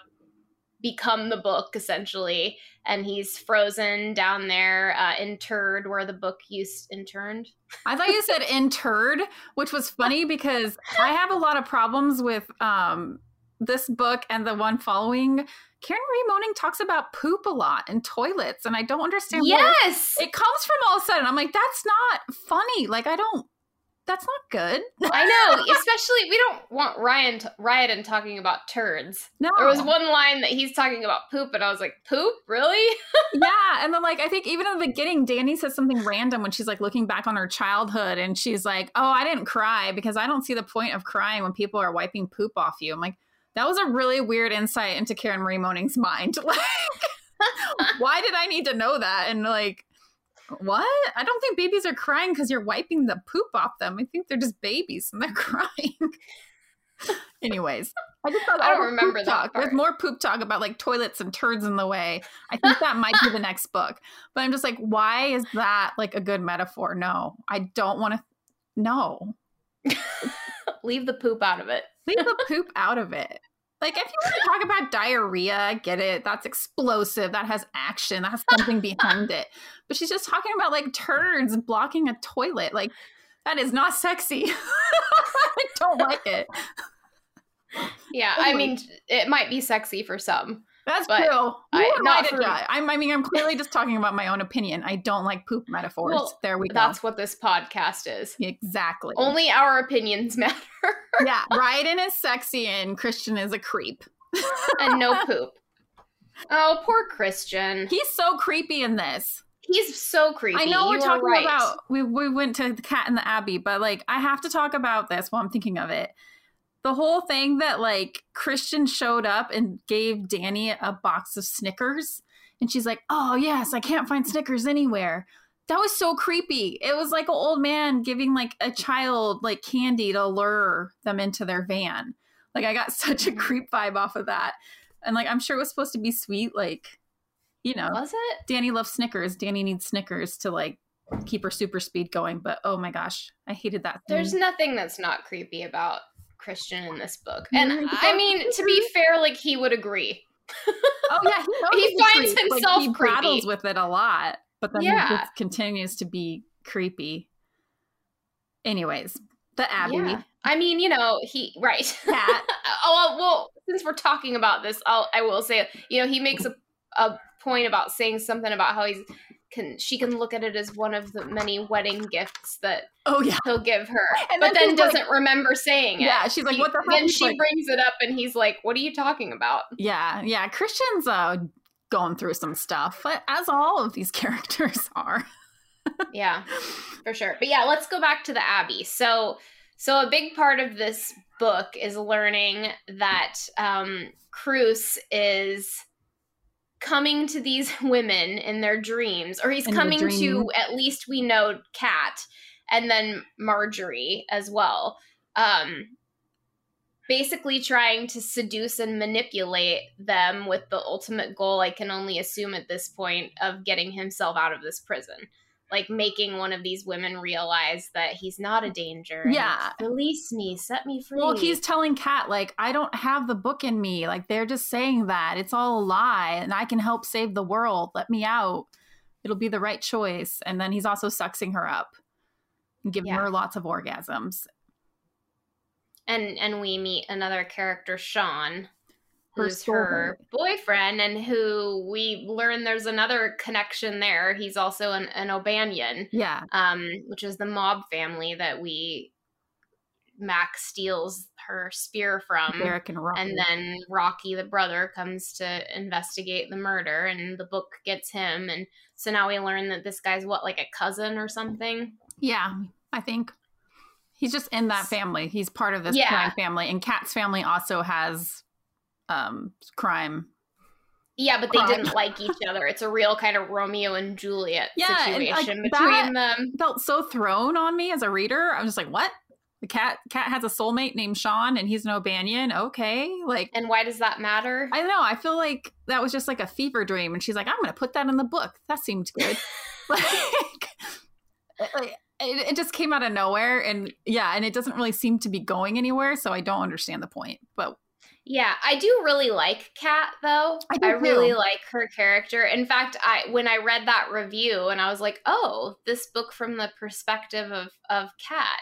S1: become the book essentially, and he's frozen down there, uh, interred where the book used interned.
S2: I thought you said interred, which was funny because I have a lot of problems with um, this book and the one following. Karen Marie Moning talks about poop a lot and toilets, and I don't understand.
S1: Yes,
S2: it comes from all of a sudden. I'm like, that's not funny. Like, I don't. That's not good.
S1: I know. Especially, we don't want Ryan t- Ryan talking about turds.
S2: No,
S1: There was one line that he's talking about poop, and I was like, "Poop, really?"
S2: yeah, and then like I think even in the beginning, Dani says something random when she's like looking back on her childhood, and she's like, "Oh, I didn't cry because I don't see the point of crying when people are wiping poop off you." I'm like, that was a really weird insight into Karen Marie Moning's mind. Like, why did I need to know that? And like, what? I don't think babies are crying because you're wiping the poop off them. I think they're just babies and they're crying. Anyways, I just thought
S1: I don't
S2: all the poop
S1: remember that
S2: talk. There's
S1: part.
S2: more poop talk about like toilets and turds in the way. I think that might be the next book. But I'm just like, why is that like a good metaphor? No, I don't want to. No,
S1: Leave the poop out of it.
S2: leave the poop out of it. Like, if you want to talk about diarrhea, I get it. That's explosive. That has action. That has something behind it. But she's just talking about like turds blocking a toilet. Like, that is not sexy. I don't like it.
S1: Yeah, I mean, it might be sexy for some.
S2: That's
S1: But
S2: true.
S1: I- not for me.
S2: I'm, I mean, I'm clearly just talking about my own opinion. I don't like poop metaphors.
S1: Well,
S2: there we go.
S1: That's what this podcast is.
S2: exactly.
S1: Only our opinions matter,
S2: yeah, Ryodan is sexy and Christian is a creep.
S1: and no poop. Oh, poor Christian.
S2: He's so creepy in this.
S1: He's so creepy.
S2: I know we're
S1: You
S2: talking
S1: right.
S2: about we we went to the Kat in the abbey, but like I have to talk about this while I'm thinking of it. The whole thing that like Christian showed up and gave Dani a box of Snickers, and she's like, "Oh yes, I can't find Snickers anywhere." That was so creepy. It was like an old man giving like a child like candy to lure them into their van. Like I got such a
S1: Mhm.
S2: creep vibe off of that, and like I'm sure it was supposed to be sweet, like you know,
S1: Was it?
S2: Dani loves Snickers. Dani needs Snickers to like keep her super speed going. But oh my gosh, I hated that.
S1: There's nothing that's not creepy about Christian in this book. And
S2: he
S1: I mean, to be mm-hmm. fair, like he would agree.
S2: oh yeah, he,
S1: He finds
S2: creep. Like,
S1: himself
S2: he
S1: creepy.
S2: battles with it a lot, but then
S1: Yeah.
S2: he just continues to be creepy. Anyways, The Abbey. Yeah.
S1: I mean, you know, he right. Kat. oh well, since we're talking about this, I'll I will say, you know, he makes a a point about saying something about how he's can she can look at it as one of the many wedding gifts that
S2: oh yeah.
S1: he'll give her and but then, then doesn't like, remember saying it.
S2: Yeah she's like what the
S1: hell then she like, brings it up and he's like what are you talking about?
S2: Yeah yeah christian's uh going through some stuff but as all of these characters are.
S1: Yeah for sure. But yeah let's go back to the abbey. So so a big part of this book is learning that um Cruce is coming to these women in their dreams, or he's in coming to at least we know Kat and then Margery as well. Um, basically trying to seduce and manipulate them with the ultimate goal, I can only assume at this point, of getting himself out of this prison like making one of these women realize that he's not a danger.
S2: Yeah.
S1: Release me, set me free.
S2: Well, he's telling Kat, like, I don't have the book in me. Like, they're just saying that. It's all a lie, and I can help save the world. Let me out. It'll be the right choice. And then he's also sexing her up and giving yeah. her lots of orgasms.
S1: And and we meet another character, Sean, who's her boyfriend and who we learn there's another connection there. He's also an, an O'Banion
S2: yeah.
S1: um which is the mob family that we max steals her spear from.
S2: Derek and Rocky.
S1: and then rocky the brother comes to investigate the murder and the book gets him. And so now we learn that this guy's what like a cousin or something?
S2: Yeah i think he's just in that family. He's part of this yeah. family. And kat's family also has um crime
S1: yeah, but they crime. didn't like each other. It's a real kind of Romeo and Juliet yeah, situation and, like, between them.
S2: Felt so thrown on me as a reader. I was just like, "What? The Kat cat has a soulmate named Sean, and he's an O'Banion. Okay, like,
S1: and why does that matter?
S2: I don't know. I feel like that was just like a fever dream, and she's like, "I'm going to put that in the book." That seemed good. like, like it, it, just came out of nowhere, and yeah, and it doesn't really seem to be going anywhere. So I don't understand the point, but
S1: yeah, I do really like Kat though. I, I really like her character. In fact, I when I read that review and I was like, "Oh, this book from the perspective of of Kat."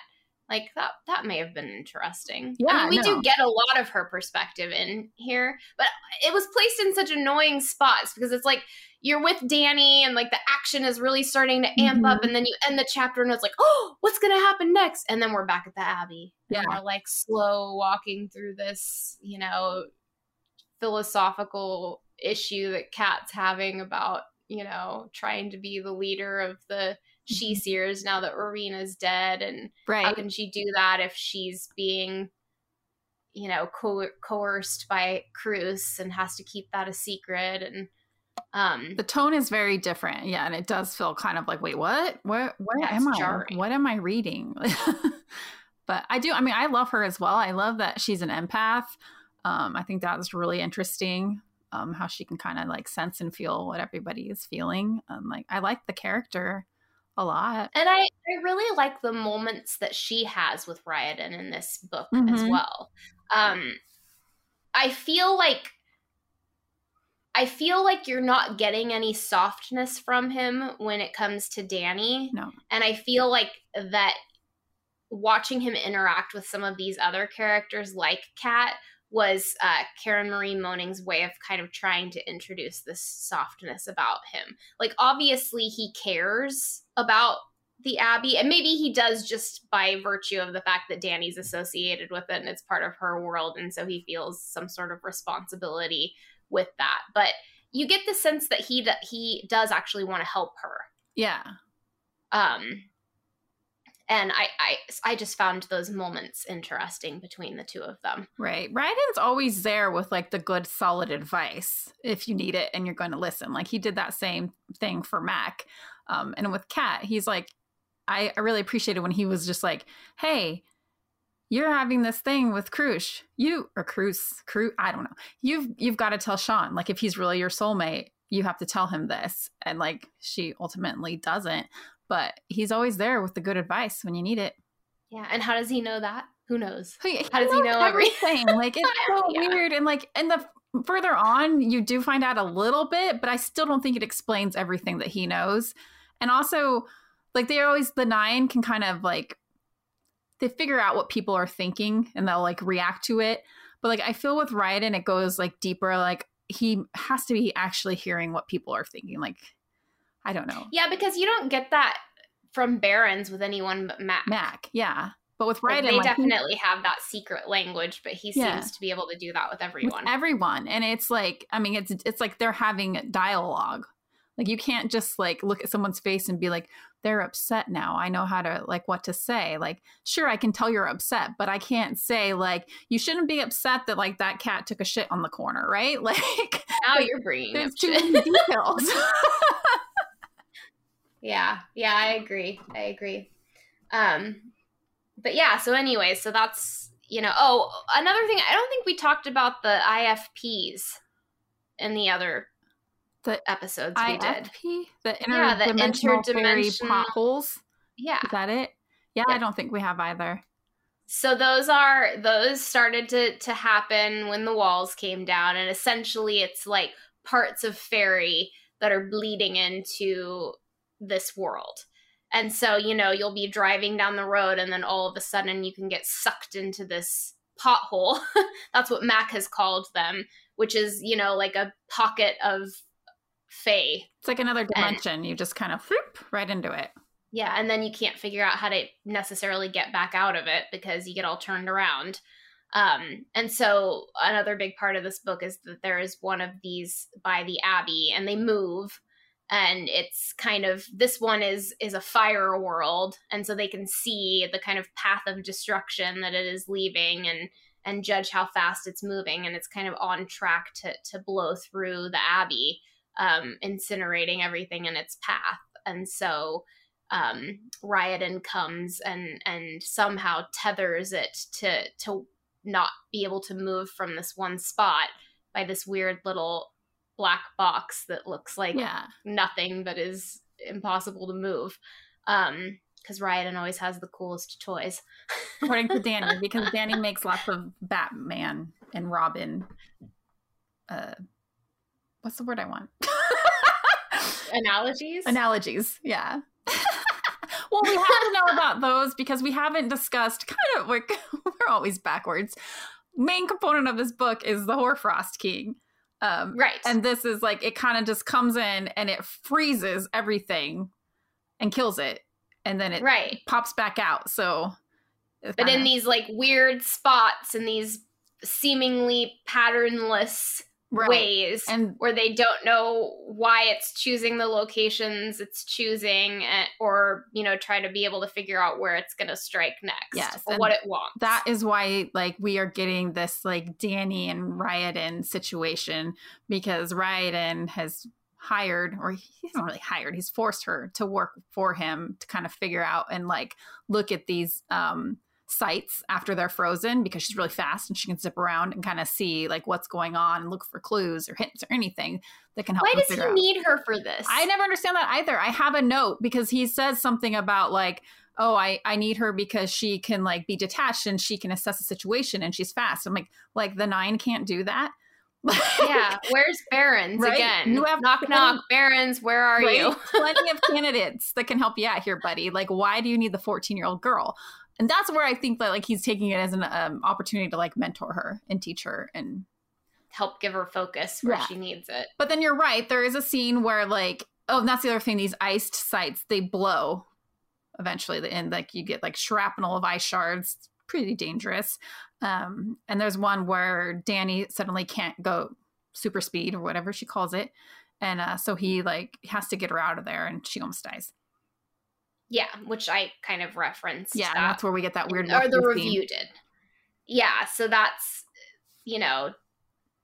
S1: Like that that may have been interesting. Yeah, I mean, we no. do get a lot of her perspective in here, but it was placed in such annoying spots because it's like you're with Dani and like the action is really starting to amp mm-hmm. up and then you end the chapter and it's like, oh, what's gonna happen next? And then we're back at the Abbey. Yeah. And we're like slow walking through this, you know, philosophical issue that Kat's having about, you know, trying to be the leader of the she mm-hmm. seers now that Rowena's dead and right. how can she do that if she's being you know co- coerced by Cruce and has to keep that a secret and um,
S2: the tone is very different, yeah, and it does feel kind of like, wait, what? What? What am I? Jarring. What am I reading? but I do. I mean, I love her as well. I love that she's an empath. Um, I think that's really interesting. Um, how she can kind of like sense and feel what everybody is feeling. Um, like I like the character a lot,
S1: and I I really like the moments that she has with Ryodan in this book mm-hmm. as well. Um, I feel like I feel like you're not getting any softness from him when it comes to Dani.
S2: No.
S1: And I feel like that watching him interact with some of these other characters like Kat was uh, Karen Marie Moning's way of kind of trying to introduce this softness about him. Like, obviously, he cares about the Abbey, and maybe he does just by virtue of the fact that Dani's associated with it and it's part of her world, and so he feels some sort of responsibility with that. But you get the sense that he he does actually want to help her.
S2: Yeah.
S1: Um and I, I I just found those moments interesting between the two of them.
S2: Right. Ryodan's always there with like the good solid advice if you need it and you're going to listen. Like he did that same thing for Mac. Um and with Kat, he's like I, I really appreciated when he was just like, "Hey, you're having this thing with Krush. You or Cruce, Cruce, I don't know. You've you've got to tell Sean, like if he's really your soulmate, you have to tell him this. And like she ultimately doesn't, but he's always there with the good advice when you need it.
S1: Yeah, and how does he know that? Who knows?
S2: He, how does he know everything? like it's so yeah. weird and like and the further on you do find out a little bit, but I still don't think it explains everything that he knows. And also like they are always the nine can kind of like they figure out what people are thinking and they'll like react to it. But like I feel with Ryodan, it goes like deeper. Like he has to be actually hearing what people are thinking. Like I don't know.
S1: Yeah, because you don't get that from Barrons with anyone but Mac.
S2: Mac, yeah. But with Ryodan,
S1: they
S2: like,
S1: definitely have that secret language, but he
S2: Yeah.
S1: seems to be able to do that with
S2: with
S1: everyone.
S2: everyone, and it's like I mean, it's it's like they're having dialogue. Like you can't just like look at someone's face and be like, they're upset now. I know how to like what to say. Like, sure, I can tell you're upset, but I can't say like you shouldn't be upset that like that cat took a shit on the corner, right? Like
S1: now you're bringing
S2: there's too many details.
S1: Yeah, yeah, I agree. I agree. Um, but yeah, so anyway, so that's you know. Oh, another thing, I don't think we talked about the IFPs in the other
S2: The
S1: episodes we did.
S2: IFP, the
S1: Yeah, the
S2: interdimensional
S1: interdimensional-
S2: potholes.
S1: Yeah.
S2: Is that it? Yeah,
S1: Yeah.
S2: I don't think we have either.
S1: So those are those started to to happen when the walls came down, and essentially it's like parts of fairy that are bleeding into this world. And so, you know, you'll be driving down the road and then all of a sudden you can get sucked into this pothole. That's what Mac has called them, which is, you know, like a pocket of Fae.
S2: It's like another dimension. you just kind of whoop right into it.
S1: Yeah, and then you can't figure out how to necessarily get back out of it because you get all turned around. Um, and so another big part of this book is that there is one of these by the Abbey, and they move, and it's kind of this one is is a fire world, and so they can see the kind of path of destruction that it is leaving, and and judge how fast it's moving, and it's kind of on track to to blow through the Abbey, um, incinerating everything in its path, and so um, Ryodan comes and and somehow tethers it to to not be able to move from this one spot by this weird little black box that looks like
S2: Yeah.
S1: nothing but is impossible to move. Um, because Ryodan always has the coolest toys.
S2: According to Dani, because Dani makes lots of Batman and Robin. Uh, what's the word I want?
S1: Analogies?
S2: Analogies. Yeah. well, we have to know about those because we haven't discussed kind of like we're always backwards. Main component of this book is the Hoarfrost King. Um,
S1: right.
S2: and this is like it kind of just comes in and it freezes everything and kills it and then it
S1: right.
S2: pops back out so
S1: But in
S2: kinda-
S1: these like weird spots and these seemingly patternless
S2: right.
S1: ways
S2: and
S1: where they don't know why it's choosing the locations it's choosing eh, or you know try to be able to figure out where it's going to strike next
S2: Yes,
S1: or what it wants
S2: that is why like we are getting this like Dani and Ryodan situation because Ryodan has hired or he hasn't really hired he's forced her to work for him to kind of figure out and like look at these um sites after they're frozen because she's really fast and she can zip around and kind of see like what's going on and look for clues or hints or anything that can help
S1: why does he
S2: out.
S1: need her for this
S2: I never understand that either. I have a note because he says something about like, oh, I, I need her because she can like be detached and she can assess the situation and she's fast. I'm like, like the nine can't do that.
S1: yeah where's Barrons
S2: Right?
S1: again
S2: You have
S1: knock
S2: plenty-
S1: knock Barrons where are
S2: Right?
S1: you
S2: Plenty of candidates that can help you out here, buddy. Like, why do you need the 14 year old girl? And that's where I think that like he's taking it as an um, opportunity to like mentor her and teach her and
S1: help give her focus where
S2: Yeah.
S1: she needs it
S2: But then you're right. There is a scene where like, oh, and that's the other thing. These iced sites they blow eventually, and like you get like shrapnel of ice shards. It's pretty dangerous. Um, and there's one where Dani suddenly can't go super speed or whatever she calls it, and uh, so he like has to get her out of there, and she almost dies.
S1: Yeah which i kind of referenced
S2: Yeah, and
S1: that.
S2: that's where we get that weird.
S1: or the
S2: wolfy scene.
S1: review did. Yeah, so that's you know,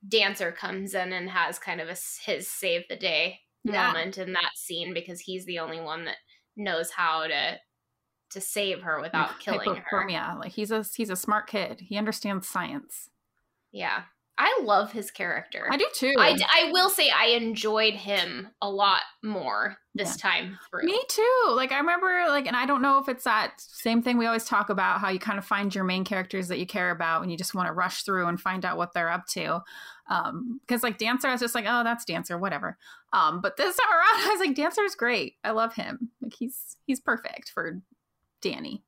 S1: dancer comes in and has kind of a his save the day
S2: Yeah.
S1: moment in that scene because he's the only one that knows how to to save her without killing her.
S2: Hypothermia. Like he's a he's a smart kid. He understands science.
S1: Yeah, I love his character.
S2: I do too.
S1: I, d- I will say I enjoyed him a lot more this time through.
S2: Me too. Like I remember like and I don't know if it's that same thing we always talk about how you kind of find your main characters that you care about and you just want to rush through and find out what they're up to. Um because like Dancer I was just like, "Oh, that's Dancer, whatever." Um but this time around I was like, "Dancer's great. I love him. Like he's he's perfect for Dani."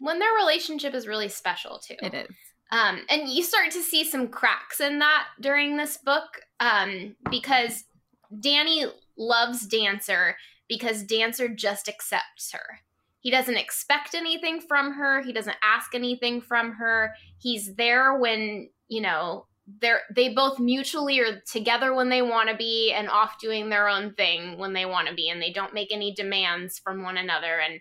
S1: when their relationship is really special too.
S2: It is.
S1: Um, and you start to see some cracks in that during this book um, because Dani loves Dancer because Dancer just accepts her. He doesn't expect anything from her. He doesn't ask anything from her. He's there when, you know, they're they both mutually are together when they want to be and off doing their own thing when they want to be and they don't make any demands from one another and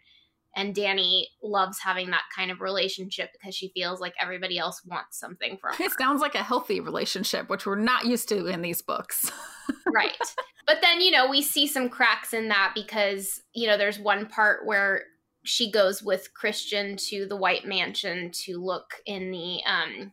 S1: and Dani loves having that kind of relationship because she feels like everybody else wants something from her.
S2: It sounds like a healthy relationship, which we're not used to in these books.
S1: right. But then, you know, we see some cracks in that because, you know, there's one part where she goes with Christian to the White Mansion to look in the um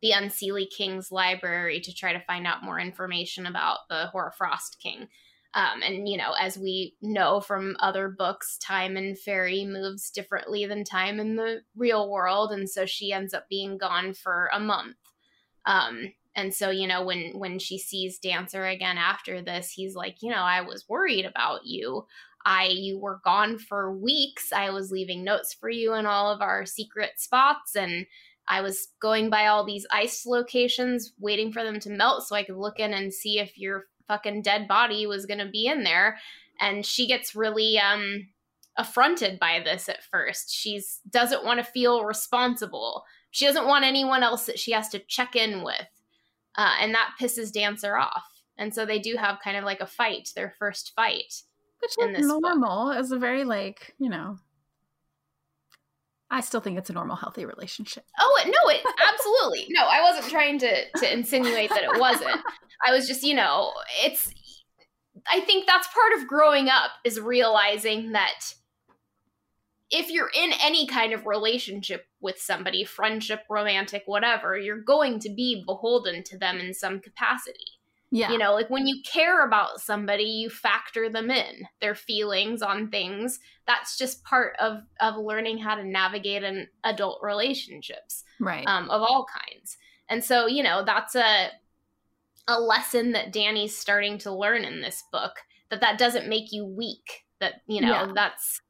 S1: the Unseelie King's library to try to find out more information about the Hoarfrost King. Um, and you know, as we know from other books, time in fairy moves differently than time in the real world, and so she ends up being gone for a month. Um, and so you know, when when she sees Dancer again after this, he's like, you know, I was worried about you. I you were gone for weeks. I was leaving notes for you in all of our secret spots, and I was going by all these ice locations, waiting for them to melt so I could look in and see if your fucking dead body was going to be in there. And she gets really um affronted by this at first. She's doesn't want to feel responsible. She doesn't want anyone else that she has to check in with. Uh, and that pisses dancer off. And so they do have kind of like a fight their first fight
S2: which is normal book. as a very like you know I still think it's a normal, healthy relationship.
S1: Oh no, it absolutely no. I wasn't trying to to insinuate that it wasn't. I was just, you know, it's. I think that's part of growing up is realizing that if you're in any kind of relationship with somebody, friendship, romantic, whatever, you're going to be beholden to them in some capacity. Yeah. You know, like when you care about somebody, you factor them in, their feelings on things. That's just part of of learning how to navigate an adult relationships.
S2: Right.
S1: Um, of all kinds. And so, you know, that's a a lesson that Dani's starting to learn in this book that that doesn't make you weak. That, you know, yeah. that's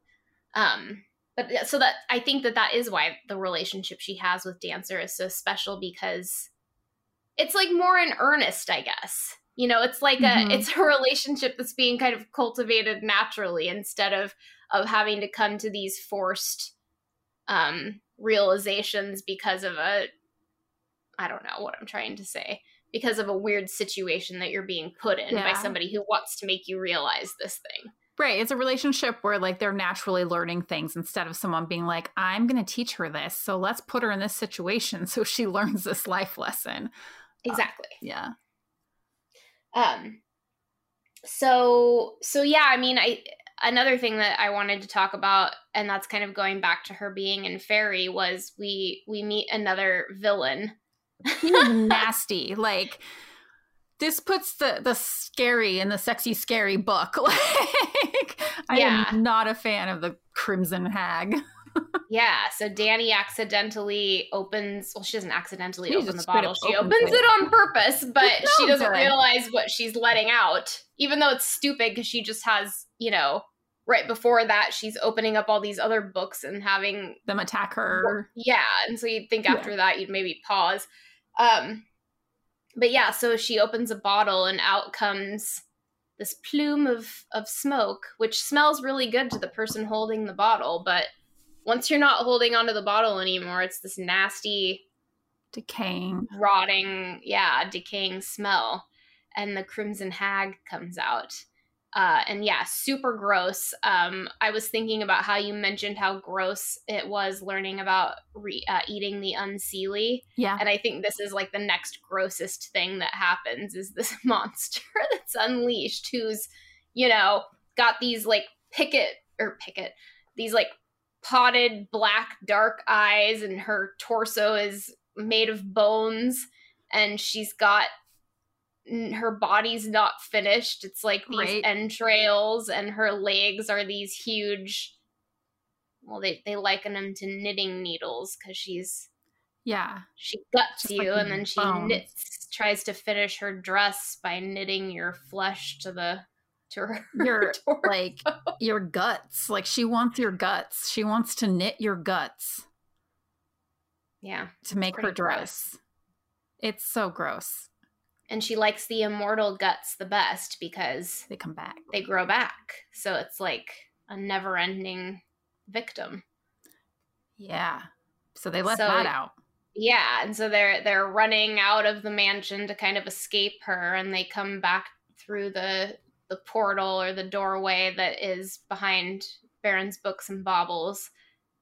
S1: um but so that I think that that is why the relationship she has with Dancer is so special because it's like more in earnest, I guess. You know, it's like mm-hmm. a it's a relationship that's being kind of cultivated naturally instead of of having to come to these forced um realizations because of a I don't know what I'm trying to say because of a weird situation that you're being put in yeah. by somebody who wants to make you realize this thing.
S2: Right. It's a relationship where like they're naturally learning things instead of someone being like, I'm going to teach her this. So let's put her in this situation so she learns this life lesson.
S1: Exactly.
S2: Uh, yeah.
S1: Um so so yeah, I mean I another thing that I wanted to talk about and that's kind of going back to her being in fairy was we we meet another villain.
S2: Nasty. Like this puts the the scary in the sexy scary book. Like I yeah. am not a fan of the Crimson Hag.
S1: yeah. So Dani accidentally opens. Well, she doesn't accidentally she open the bottle. She opens it. it on purpose, but she doesn't good. realize what she's letting out. Even though it's stupid because she just has, you know, right before that she's opening up all these other books and having
S2: them attack her.
S1: Yeah, and so you'd think after yeah. that you'd maybe pause. Um, but yeah, so she opens a bottle and out comes this plume of of smoke, which smells really good to the person holding the bottle, but once you're not holding onto the bottle anymore, it's this nasty,
S2: decaying,
S1: rotting, yeah, decaying smell. And the Crimson Hag comes out. Uh, and yeah, super gross. Um, I was thinking about how you mentioned how gross it was learning about re- uh, eating the unseelie.
S2: Yeah,
S1: and I think this is like the next grossest thing that happens is this monster that's unleashed, who's you know got these like picket or picket, these like potted black dark eyes and her torso is made of bones and she's got her body's not finished it's like these right. entrails and her legs are these huge well they, they liken them to knitting needles because she's
S2: yeah
S1: she guts Just you like and then she bones. knits tries to finish her dress by knitting your flesh to the to her.
S2: Your like your guts. Like she wants your guts. She wants to knit your guts.
S1: Yeah.
S2: To make her dress.
S1: gross.
S2: It's so gross.
S1: And she likes the immortal guts the best because
S2: They come back.
S1: they grow back. So it's like a never ending victim.
S2: Yeah. So they let
S1: So-
S2: that out.
S1: Yeah, and so they're they're running out of the mansion to kind of escape her and they come back through the the portal or the doorway that is behind Barrons books and baubles.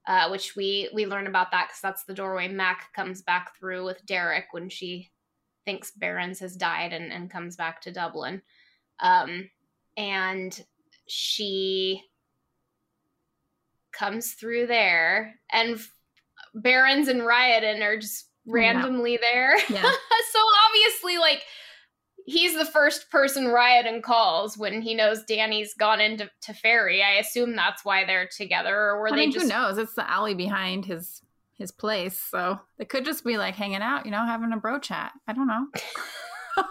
S1: Uh, which we we learn about that because that's the doorway Mac comes back through with Derek when she thinks Barrons has died and, and comes back to Dublin. Um, and she comes through there, and Barrons and Ryodan are just randomly there.
S2: Yeah.
S1: so obviously, like, he's the first person Ryodan calls when he knows Dani's gone into to Faery. I assume that's why they're together, or were
S2: I
S1: they
S2: mean,
S1: just
S2: who knows? It's the alley behind his his place, so they could just be like hanging out, you know, having a bro chat. I don't know.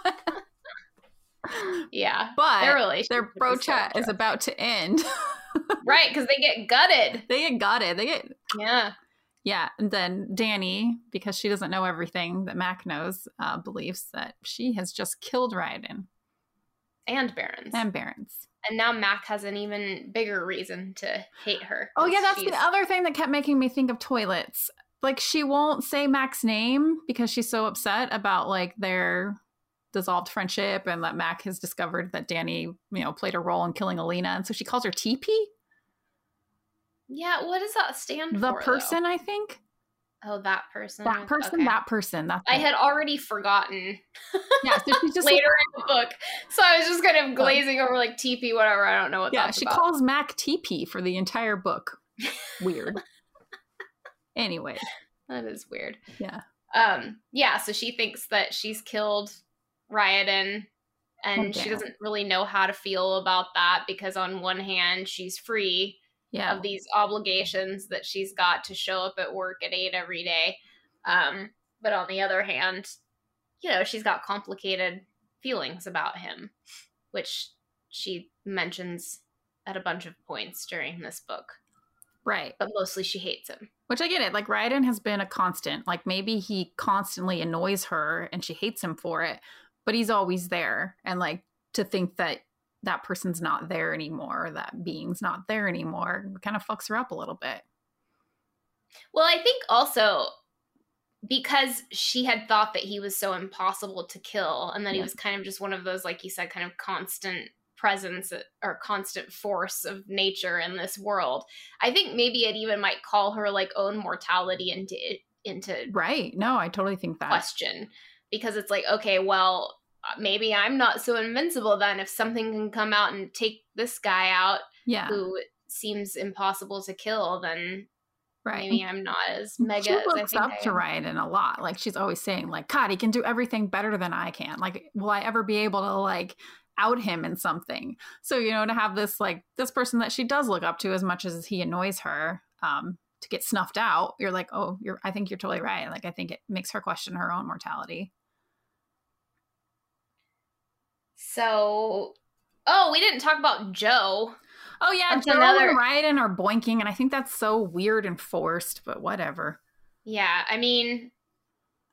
S1: yeah?
S2: but
S1: Their
S2: their bro chat is about to end.
S1: right because they get gutted.
S2: they get gutted. They get
S1: Yeah,
S2: yeah. And then Dani, because she doesn't know everything that Mac knows, uh, believes that she has just killed Ryodan
S1: and Barrons,
S2: and Barrons.
S1: and now Mac has an even bigger reason to hate her.
S2: Oh yeah, that's
S1: She's-
S2: the other thing that kept making me think of toilets. Like she won't say Mac's name because she's so upset about like their dissolved friendship and that Mac has discovered that Dani, you know, played a role in killing Alina, and so she calls her TP,
S1: Yeah, what does that stand
S2: the
S1: for? The
S2: person. I think
S1: Oh, that person.
S2: that person,
S1: Okay.
S2: that person. That's
S1: I
S2: it.
S1: had already forgotten
S2: yeah. So she's just
S1: later in the book, so I was just kind of glazing over like TP, whatever. I don't know what
S2: yeah. She
S1: about.
S2: calls Mac TP for the entire book. Weird. anyway,
S1: that is weird.
S2: yeah.
S1: Um, yeah, so she thinks that she's killed Ryodan, and
S2: Oh,
S1: she doesn't really know how to feel about that because on one hand she's free
S2: Yeah.
S1: of these obligations that she's got to show up at work at eight every day. Um, but on the other hand, you know, she's got complicated feelings about him, which she mentions at a bunch of points during this book.
S2: Right.
S1: But mostly she hates him.
S2: Which I get it. Like Ryodan has been a constant. Like maybe he constantly annoys her and she hates him for it, but he's always there. And like to think that that person's not there anymore, that being's not there anymore, kind of fucks her up a little bit.
S1: Well, I think also because she had thought that he was so impossible to kill and that he was kind of just one of those like you said kind of constant presence or constant force of nature in this world. I think maybe it even might call her like own mortality into into
S2: Right. No, I totally think that.
S1: question because it's like okay, well, maybe I'm not so invincible then if something can come out and take this guy out
S2: Yeah.
S1: who seems impossible to kill then
S2: Right.
S1: maybe I'm not as mega
S2: she
S1: as I
S2: looks up
S1: I
S2: to
S1: Ryan
S2: Ryodan a lot. Like she's always saying, like, God, he can do everything better than I can. Like, will I ever be able to like out him in something? So, you know, to have this like this person that she does look up to as much as he annoys her, um, to get snuffed out, you're like, oh, you're I think you're totally right. Like I think it makes her question her own mortality.
S1: So, oh, we didn't talk about Joe.
S2: Oh yeah,
S1: That's
S2: Joe
S1: another-
S2: and Ryodan are boinking, and I think that's so weird and forced, but whatever.
S1: Yeah, I mean,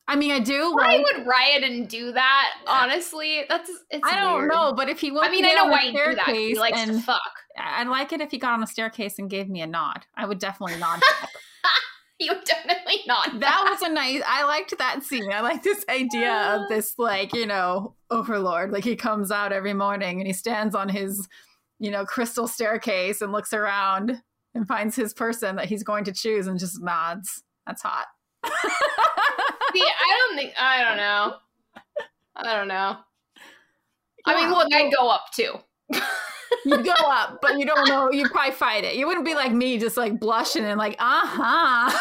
S2: I mean, I do
S1: why
S2: like
S1: would riot and do that? Honestly, that's it's.
S2: I don't
S1: weird.
S2: know, but if he wants
S1: I mean,
S2: to
S1: I know why he do that. He likes to
S2: and-
S1: fuck.
S2: I'd like it if he got on the staircase and gave me a nod. I would definitely nod.
S1: You definitely not.
S2: that was a nice. I liked that scene. I like this idea of this, like you know, overlord. Like he comes out every morning and he stands on his, you know, crystal staircase and looks around and finds his person that he's going to choose and just nods. That's hot.
S1: See, I don't think. I don't know. I don't know. I mean, look, I'd go up too.
S2: you go up, but you don't know. You probably fight it. You wouldn't be like me, just like blushing and like, uh huh.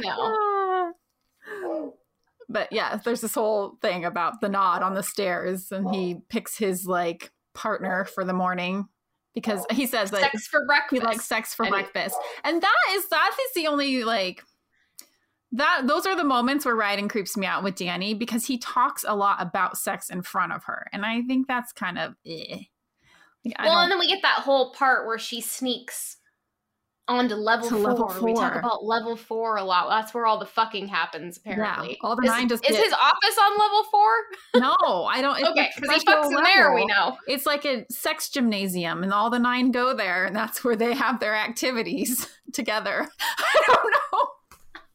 S1: No.
S2: but yeah, there's this whole thing about the nod on the stairs, and he picks his like partner for the morning because he says like
S1: Sex for breakfast.
S2: he likes sex for
S1: And
S2: breakfast, and that is that is the only like that. Those are the moments where Ryodan creeps me out with Dani because he talks a lot about sex in front of her, and I think that's kind of eh. Like,
S1: Well, and then we get that whole part where she sneaks on to level, four.
S2: level
S1: We talk about level four a lot. That's where all the fucking happens, apparently.
S2: all the
S1: is,
S2: nine just
S1: is his office on level four?
S2: no, I don't.
S1: Okay, because he fucks in there, we know.
S2: It's like a sex gymnasium, and all the nine go there, and that's where they have their activities together. I don't know.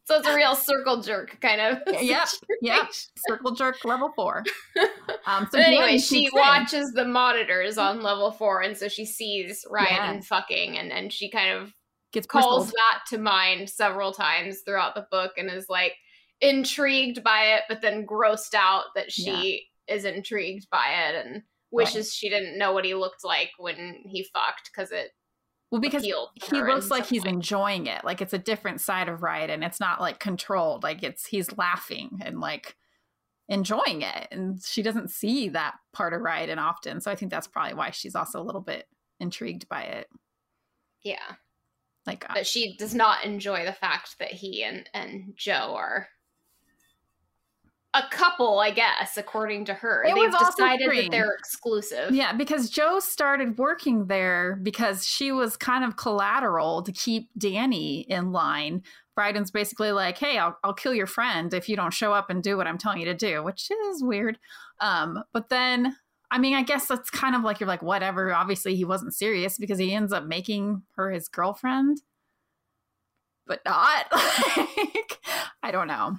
S1: So it's a real circle jerk kind of.
S2: Yep, Yep, circle jerk level four. Um, so
S1: anyway, she
S2: sneaks in.
S1: watches the monitors on level four, and so she sees Ryan
S2: Yeah.
S1: fucking, and and she kind of
S2: gets
S1: calls that to mind several times throughout the book, and is like intrigued by it, but then grossed out that she is intrigued by it, and wishes she didn't know what he looked like when he fucked because it
S2: Well, because he looks like he's
S1: way.
S2: enjoying it. Like it's a different side of Riot, and it's not like controlled. Like it's he's laughing and like enjoying it, and she doesn't see that part of Riot often. So I think that's probably why she's also a little bit intrigued by it.
S1: yeah.
S2: Like uh,
S1: but she does not enjoy the fact that he and and Joe are a couple, I guess, according to her.
S2: It
S1: They've decided that they're exclusive.
S2: Yeah, because Joe started working there because she was kind of collateral to keep Dani in line. Bryden's basically like, "Hey, I'll I'll kill your friend if you don't show up and do what I'm telling you to do," which is weird. Um, but then, I mean, I guess that's kind of like you're like, whatever. Obviously, he wasn't serious because he ends up making her his girlfriend, but not. like, I don't know.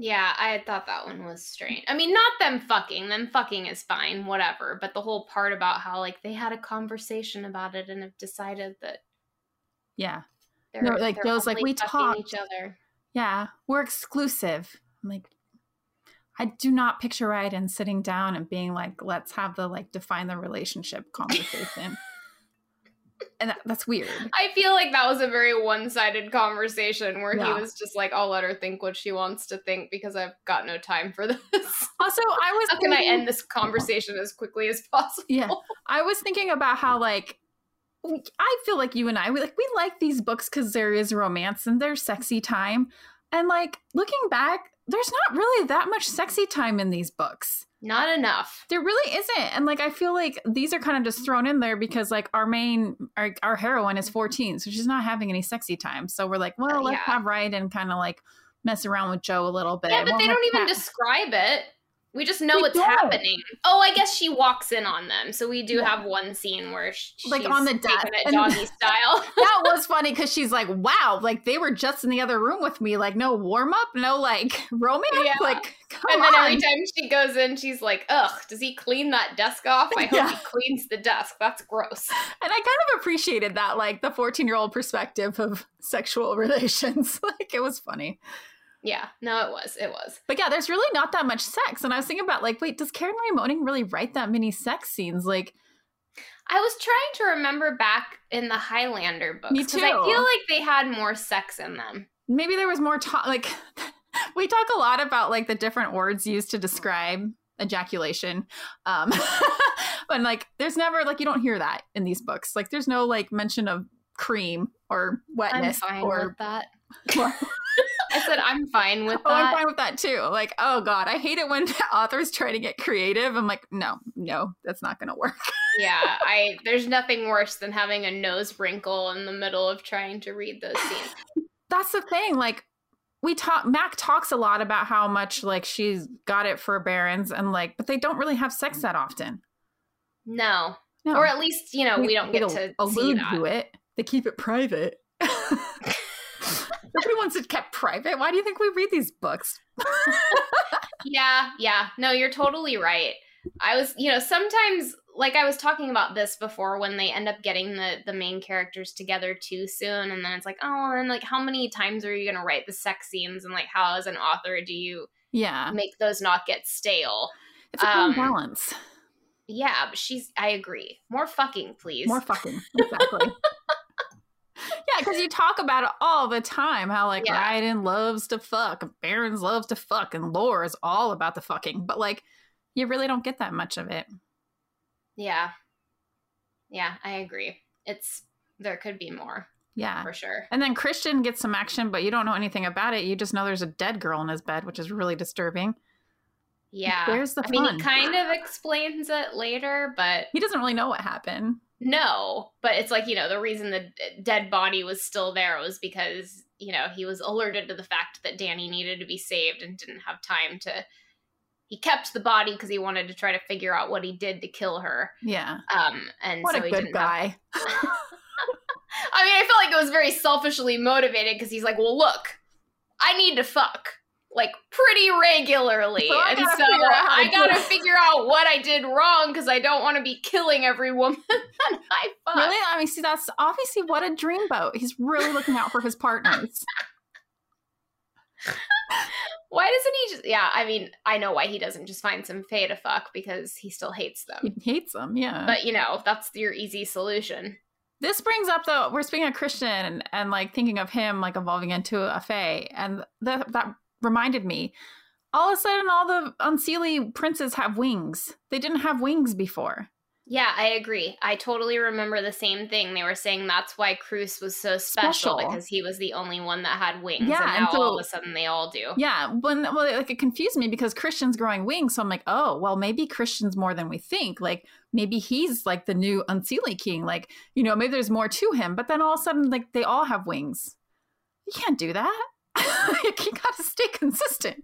S1: Yeah, I had thought that one was strange. I mean, not them fucking. Them fucking is fine, whatever. But the whole part about how like they had a conversation about it and have decided that
S2: Yeah, No, like, Joe's like, "We
S1: fucking each other.
S2: yeah, we're exclusive. I'm like, I do not picture Ryodan sitting down and being like, let's have the like define the relationship conversation. And that, that's weird.
S1: I feel like that was a very one-sided conversation where
S2: Yeah.
S1: he was just like, "I'll let her think what she wants to think because I've got no time for this."
S2: Also, I was
S1: How can I end this conversation as quickly as possible?
S2: Yeah, I was thinking about how like I feel like you and I we like we like these books because there is romance and there's sexy time, and like looking back, there's not really that much sexy time in these books.
S1: Not enough.
S2: There really isn't. And like I feel like these are kind of just thrown in there because like our main our, our heroine is 14, so she's not having any sexy time. So we're like, well,
S1: Uh,
S2: let's
S1: yeah.
S2: have Ryan and kind of like mess around with Joe a little bit.
S1: Yeah, but they don't even describe it. We just know
S2: They
S1: what's
S2: don't.
S1: happening. Oh, I guess she walks in on them. So we do
S2: Yeah.
S1: have one scene where sh-
S2: Like,
S1: she's
S2: on the desk,
S1: it doggy style.
S2: that was funny because she's like, wow, like they were just in the other room with me. Like no warm up, no like romance.
S1: Yeah.
S2: Like
S1: and then
S2: on.
S1: every time she goes in, she's like, "Ugh, does he clean that desk off? I hope
S2: Yeah.
S1: he cleans the desk. That's gross."
S2: and I kind of appreciated that, like the 14 year old perspective of sexual relations. like it was funny.
S1: Yeah, no, it was, it was.
S2: But yeah, there's really not that much sex. And I was thinking about like, wait, does Karen Marie Moning really write that many sex scenes? Like,
S1: I was trying to remember back in the Highlander books
S2: Me
S1: 'cause I feel like they had more sex in them.
S2: maybe there was more talk. Like, we talk a lot about like the different words used to describe ejaculation. Um, and like, there's never like you don't hear that in these books. Like, there's no like mention of cream or wetness or.
S1: that.
S2: What?
S1: I said I'm fine with that.
S2: Oh, I'm fine with that too. Like, oh god, I hate it when authors try to get creative. I'm like, no, no, that's not going to work.
S1: yeah, I there's nothing worse than having a nose wrinkle in the middle of trying to read those scenes.
S2: that's the thing like we talk mac talks a lot about how much like she's got it for Barrons and like but they don't really have sex that often
S1: No.
S2: no.
S1: Or at least, you know, we don't get to see
S2: allude
S1: that.
S2: to it they keep it private nobody wants it kept private why do you think we read these books
S1: Yeah, yeah. No, you're totally right. I was, you know, sometimes like I was talking about this before when they end up getting the the main characters together too soon and then it's like, oh, and like how many times are you going to write the sex scenes and like how as an author do you
S2: yeah
S1: make those not get stale?
S2: it's a
S1: Um,
S2: balance
S1: Yeah, but she's I agree. More fucking, please.
S2: more fucking exactly yeah because you talk about it all the time how like
S1: Yeah.
S2: Ryodan loves to fuck Barrons loves to fuck and Lor is all about the fucking but like you really don't get that much of it
S1: yeah. Yeah, I agree. It's there could be more
S2: yeah
S1: for sure.
S2: And then Christian gets some action, but you don't know anything about it. You just know there's a dead girl in his bed, which is really disturbing.
S1: Yeah.
S2: Where's the
S1: I mean,
S2: fun?
S1: he kind of explains it later, but
S2: He doesn't really know what happened.
S1: No, but it's like, you know, the reason the dead body was still there was because, you know, he was alerted to the fact that Dani needed to be saved and didn't have time to he kept the body because he wanted to try to figure out what he did to kill her.
S2: Yeah.
S1: Um and
S2: What
S1: so
S2: a
S1: he
S2: good
S1: didn't
S2: guy.
S1: Have... I mean, I felt like it was very selfishly motivated because he's like, "Well, look, I need to fuck." Like pretty regularly,
S2: So I
S1: and so I gotta figure out what I did wrong because I don't want to be killing every woman that I fuck.
S2: Really? I mean, see, that's obviously what a dreamboat. He's really looking out for his partners.
S1: Why doesn't he just? Yeah, I mean, I know why he doesn't just find some fae to fuck because he still hates them.
S2: He hates them, yeah.
S1: But you know, that's your easy solution.
S2: this brings up though, we're speaking of Christian and, and like thinking of him like evolving into a fae, and that that reminded me. All of a sudden, all the Unseelie princes have wings. They didn't have wings before.
S1: Yeah, I agree. I totally remember the same thing. They were saying that's why Cruce was so special,
S2: Special.
S1: because he was the only one that had wings.
S2: Yeah,
S1: and
S2: and
S1: now all of a sudden they all do.
S2: Yeah, when well, like it confused me because Christian's growing wings, so I'm like, oh, well, maybe Christian's more than we think. Like maybe he's like the new Unseelie king. Like you know, maybe there's more to him. But then all of a sudden, like they all have wings. You can't do that. you gotta stay consistent.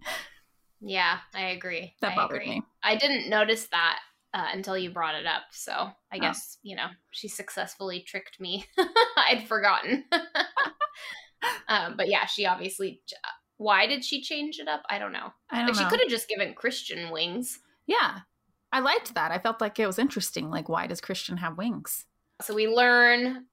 S1: Yeah, I agree.
S2: That
S1: I
S2: bothered
S1: agree.
S2: me.
S1: I didn't notice that uh, until you brought it up. So
S2: Oh.
S1: I guess, you know, she successfully tricked me. I'd forgotten. um, but yeah, she obviously. Why did she change it up? I don't know.
S2: I don't
S1: Like, she could have just given Christian wings.
S2: Yeah, I liked that. I felt like it was interesting. Like, why does Christian have wings?
S1: So we learn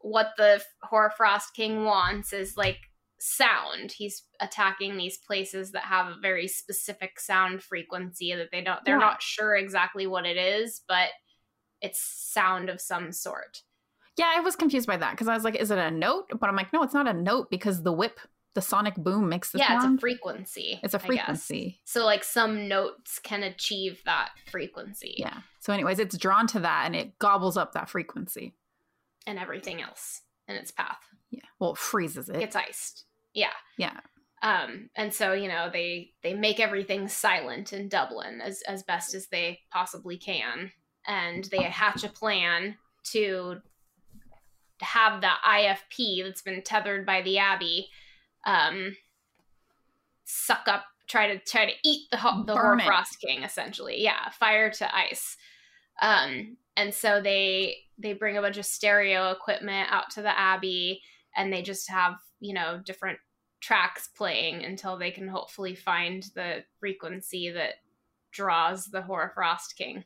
S1: what the Hoarfrost King wants is like sound. He's attacking these places that have a very specific sound frequency that they don't they're
S2: Yeah.
S1: not sure exactly what it is, but it's sound of some sort.
S2: Yeah, I was confused by that because I was like, is it a note? But I'm like, no, it's not a note because the whip, the sonic boom makes the
S1: yeah, it's a frequency.
S2: It's a frequency.
S1: So like some notes can achieve that frequency
S2: Yeah. So, anyways, it's drawn to that and it gobbles up that frequency.
S1: and everything else in its path
S2: Yeah. Well, it freezes it.
S1: gets iced. Yeah.
S2: yeah.
S1: um and so you know they they make everything silent in dublin as as best as they possibly can and they hatch a plan to have the ifp that's been tethered by the abbey um suck up try to try to eat the ho- the
S2: Burn it.
S1: King essentially yeah fire to ice um and so they they bring a bunch of stereo equipment out to the abbey and they just have you know different tracks playing until they can hopefully find the frequency that draws the Hoarfrost King.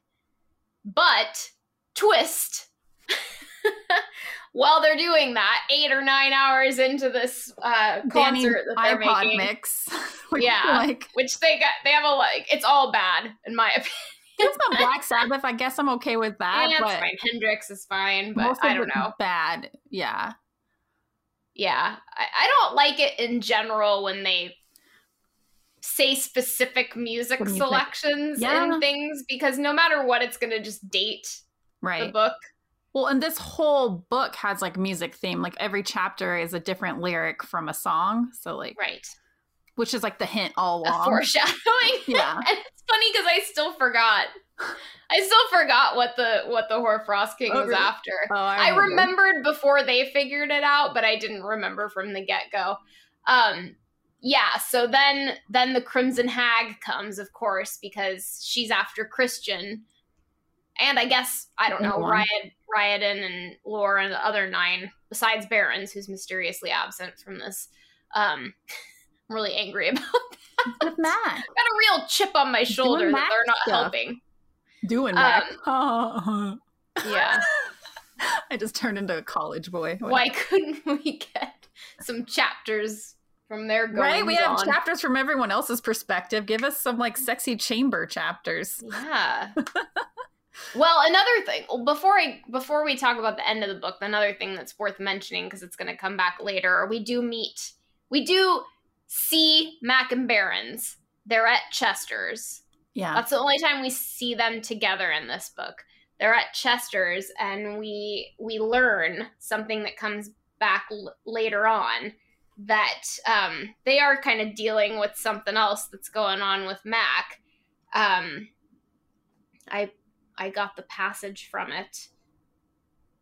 S1: But twist while they're doing that, eight or nine hours into this uh, concert that they're
S2: iPod
S1: making,
S2: mix. which,
S1: Yeah.
S2: Like,
S1: which they got, they have a like, it's all bad in my opinion.
S2: it's not Black Sabbath. I guess I'm okay with that.
S1: Yeah, it's
S2: but
S1: fine. Hendrix is fine, but I don't know.
S2: Bad. Yeah.
S1: Yeah, I, I don't like it in general when they say specific music
S2: Music.
S1: selections
S2: Yeah.
S1: and things because no matter what, it's gonna just date
S2: Right.
S1: the book.
S2: Well, and this whole book has like music theme. Like every chapter is a different lyric from a song. So like,
S1: Right.
S2: which is like the hint all
S1: A
S2: along.
S1: foreshadowing.
S2: Yeah.
S1: and it's funny because I still forgot. I still forgot what the what the Hoarfrost King was
S2: Okay.
S1: after.
S2: Oh,
S1: I remembered before they figured it out, but I didn't remember from the get go. Um, yeah. So then, then the Crimson Hag comes, of course, because she's after Christian, and I guess I don't know. Riot, Ryodan and Lor and the other nine, besides Barrons, who's mysteriously absent from this. Um, I'm really angry about. That.
S2: With Matt
S1: Got a real chip on my shoulder that they're not
S2: stuff.
S1: helping.
S2: Doing
S1: Um,
S2: that.
S1: Yeah.
S2: I just turned into a college boy.
S1: Why couldn't we get some chapters from their goings
S2: Right? We have
S1: on?
S2: chapters from everyone else's perspective. Give us some like sexy chamber chapters.
S1: Yeah. well, another thing before I before we talk about the end of the book, another thing that's worth mentioning because it's going to come back later. We do meet, we do see Mac and Barrons. They're at Chester's.
S2: Yeah.
S1: That's the only time we see them together in this book. They're at Chester's, and we we learn something that comes back l- later on that um, they are kind of dealing with something else that's going on with Mac. Um, I I got the passage from it.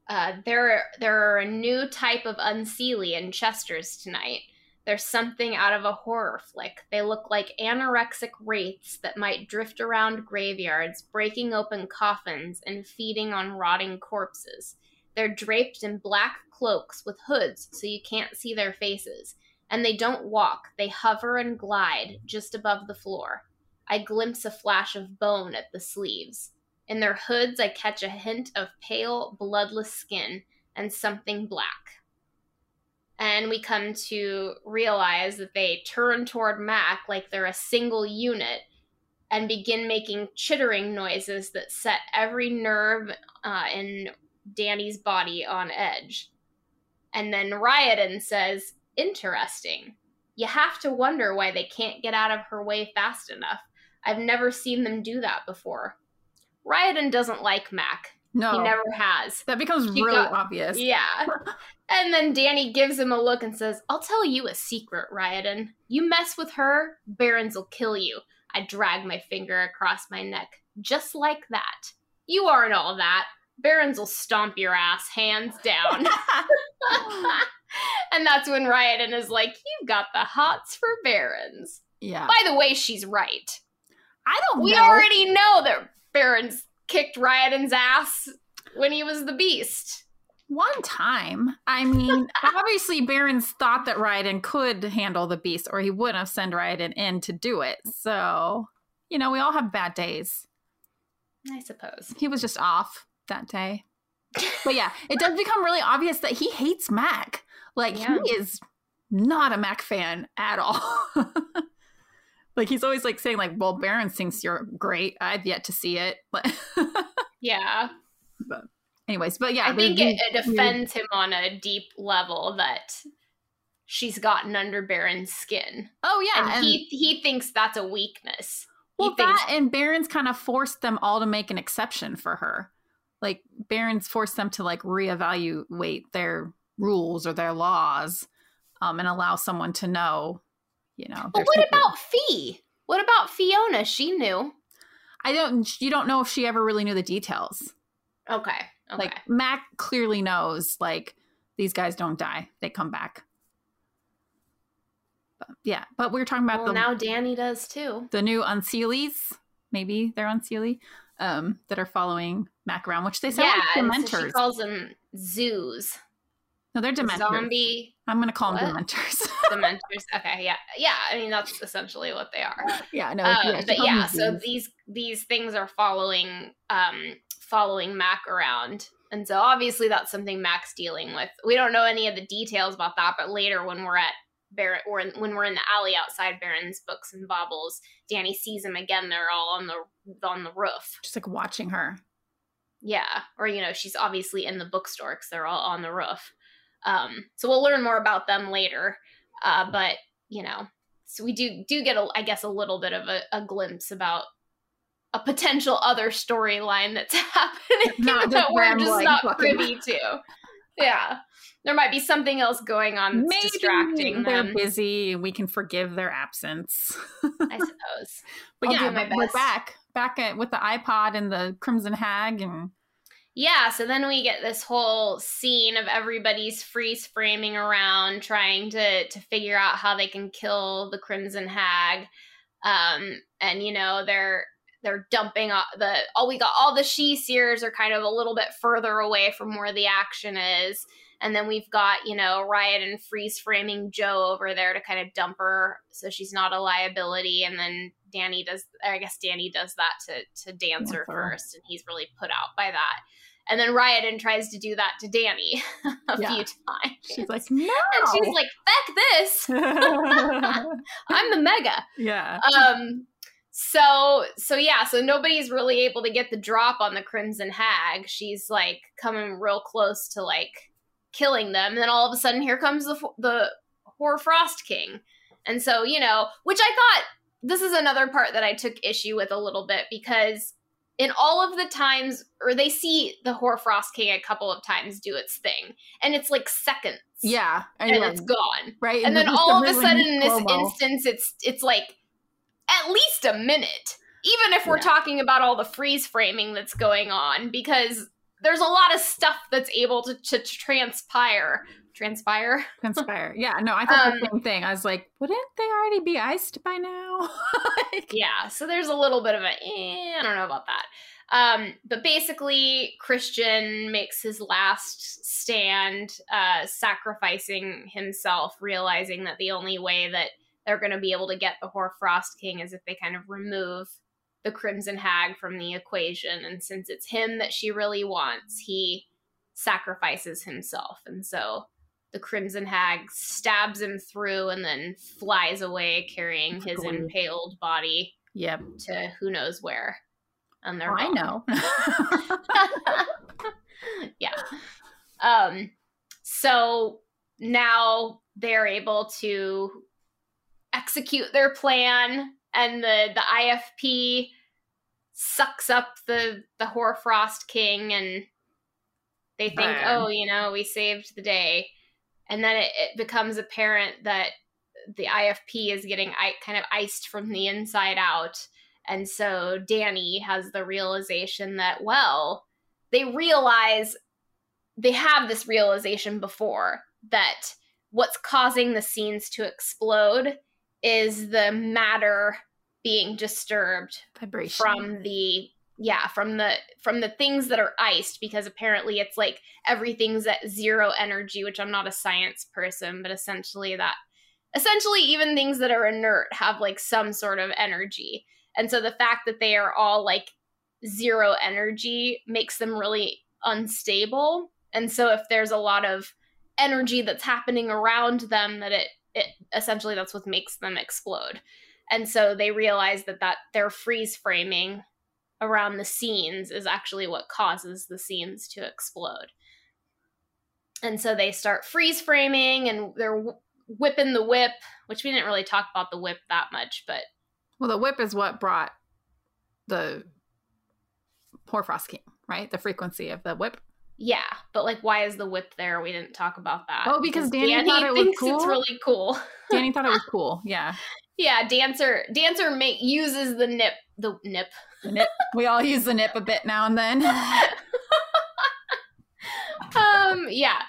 S1: Uh, there, there are a new type of unseelie in Chester's tonight. There's something out of a horror flick. They look like anorexic wraiths that might drift around graveyards, breaking open coffins and feeding on rotting corpses. They're draped in black cloaks with hoods so you can't see their faces. And they don't walk, they hover and glide just above the floor. I glimpse a flash of bone at the sleeves. In their hoods, I catch a hint of pale, bloodless skin and something black. And we come to realize that they turn toward Mac like they're a single unit and begin making chittering noises that set every nerve uh, in Dani's body on edge. And then Ryodan says, Interesting. You have to wonder why they can't get out of her way fast enough. I've never seen them do that before. Ryodan doesn't like Mac.
S2: No.
S1: He never has.
S2: That becomes really
S1: got-
S2: obvious.
S1: Yeah. and then Dani gives him a look and says, I'll tell you a secret, Ryodan. You mess with her, Barrons will kill you. I drag my finger across my neck. Just like that. You aren't all that. Barrons will stomp your ass hands down. and that's when Ryodan is like, You've got the hots for Barrons.
S2: yeah.
S1: By the way, she's right.
S2: I don't
S1: We
S2: know.
S1: already know that Barrons kicked Ryodan's ass when he was the beast.
S2: One time. I mean, obviously, Barrons thought that Ryodan could handle the beast, or he wouldn't have sent Ryodan in to do it. So, you know, we all have bad days.
S1: I suppose.
S2: He was just off that day. But yeah, it does become really obvious that he hates Mac. Like,
S1: Yeah.
S2: he is not a Mac fan at all. like, he's always like saying, like, well, Baron thinks you're great. I've yet to see it. But,
S1: Yeah.
S2: But anyways, but yeah.
S1: I think it, it offends him on a deep level that she's gotten under Baron's skin.
S2: Oh, yeah.
S1: and,
S2: and-
S1: he he thinks that's a weakness.
S2: Well,
S1: thinks
S2: that and Barrons kind of forced them all to make an exception for her. Like Barrons forced them to like reevaluate their rules or their laws, um, and allow someone to know, you know.
S1: But what about Fee? What about Fiona? She knew.
S2: I don't. You don't know if she ever really knew the details.
S1: Okay. Okay.
S2: Like Mac clearly knows. Like these guys don't die; they come back. But, yeah, but we are talking about
S1: well,
S2: the
S1: now Dani does too.
S2: the new Unseelies. Maybe they're Unseelie. Um, that are following Mac around, which they sound
S1: yeah,
S2: like
S1: and so she calls them zoos.
S2: No, they're Dementors.
S1: Zombie
S2: I'm gonna call them
S1: What?
S2: Dementors.
S1: dementors. Okay, yeah, yeah. I mean, that's essentially what they are.
S2: yeah, no,
S1: Um,
S2: yeah,
S1: but yeah, so these these things are following um following Mac around. And so obviously that's something Mac's dealing with. We don't know any of the details about that, but later when we're at Baron or when we're in the alley outside Baron's books and baubles, Dani sees them again. They're all on the on the roof.
S2: just like watching her.
S1: Yeah, or you know, she's obviously in the bookstore because they're all on the roof. Um, so we'll learn more about them later. Uh, but you know, so we do do get, a, I guess, a little bit of a, a glimpse about a potential other storyline that's happening
S2: Not
S1: that we're just not privy to. Yeah, there might be something else going on that's
S2: Maybe
S1: distracting
S2: they're
S1: them.
S2: busy and we can forgive their absence.
S1: I suppose.
S2: but
S1: I'll
S2: yeah,
S1: do my
S2: but we're back back at, with the iPod and the Crimson Hag and
S1: Yeah, so then we get this whole scene of everybody's freeze framing around trying to to figure out how they can kill the Crimson Hag. Um and you know, they're they're dumping all the all we got all the sidhe-seers are kind of a little bit further away from where the action is. And then we've got, you know, Ryodan freeze framing Joe over there to kind of dump her so she's not a liability. And then Dani does I guess Dani does that to to
S2: Dancer
S1: first, and he's really put out by that. And then Ryodan tries to do that to Dani a
S2: Yeah.
S1: few times.
S2: she's like, no.
S1: and she's like, "Fuck this! I'm the mega."
S2: yeah.
S1: Um, so so yeah, so nobody's really able to get the drop on the Crimson Hag. She's like coming real close to like killing them, and then all of a sudden, here comes the the Hoarfrost King, and so you know, which I thought this is another part that I took issue with a little bit because in all of the times, or they see the Hoarfrost King a couple of times do its thing, and it's like seconds,
S2: Yeah.
S1: and
S2: yeah,
S1: it's gone
S2: right.
S1: and then all of a
S2: really
S1: sudden in this instance it's it's like at least a minute even if we're
S2: Yeah.
S1: talking about all the freeze framing that's going on because there's a lot of stuff that's able to, to transpire. Transpire.
S2: Transpire. Yeah. No, I thought um, the same thing. I was like, wouldn't they already be iced by now?
S1: like, yeah. So there's a little bit of a. Eh, I don't know about that. Um, but basically, Christian makes his last stand, uh, sacrificing himself, realizing that the only way that they're going to be able to get the Hoarfrost King is if they kind of remove the Crimson Hag from the equation. And since it's him that she really wants, he sacrifices himself. And so the Crimson Hag stabs him through and then flies away carrying his impaled body.
S2: Yep.
S1: To who knows where
S2: and they're oh, I know.
S1: yeah. Um so now they're able to execute their plan and the the IFP sucks up the the Hoarfrost King and they think, Burn. "Oh, you know, we saved the day." And then it, it becomes apparent that the IFP is getting I- kind of iced from the inside out and so Dani has the realization that, well, they realize they have this realization before that what's causing the scenes to explode is the matter being disturbed
S2: vibration
S1: from the yeah from the from the things that are iced because apparently it's like everything's at zero energy which i'm not a science person but essentially that essentially even things that are inert have like some sort of energy and so the fact that they are all like zero energy makes them really unstable. And so if there's a lot of energy that's happening around them that it it essentially that's what makes them explode. And so they realize that that their freeze framing around the scenes is actually what causes the scenes to explode. And so they start freeze framing and they're whipping the whip, which we didn't really talk about the whip that much, but
S2: well, the whip is what brought the Hoarfrost King, right? The frequency of the whip.
S1: Yeah, but like, why is the whip there? We didn't talk about that.
S2: Oh, because, Danny, Dani, thought it was cool.
S1: It's really cool.
S2: Dani thought it was cool. Yeah.
S1: Yeah, dancer dancer make uses the nip the nip.
S2: The nip. We all use the nip a bit now and then.
S1: um. Yeah,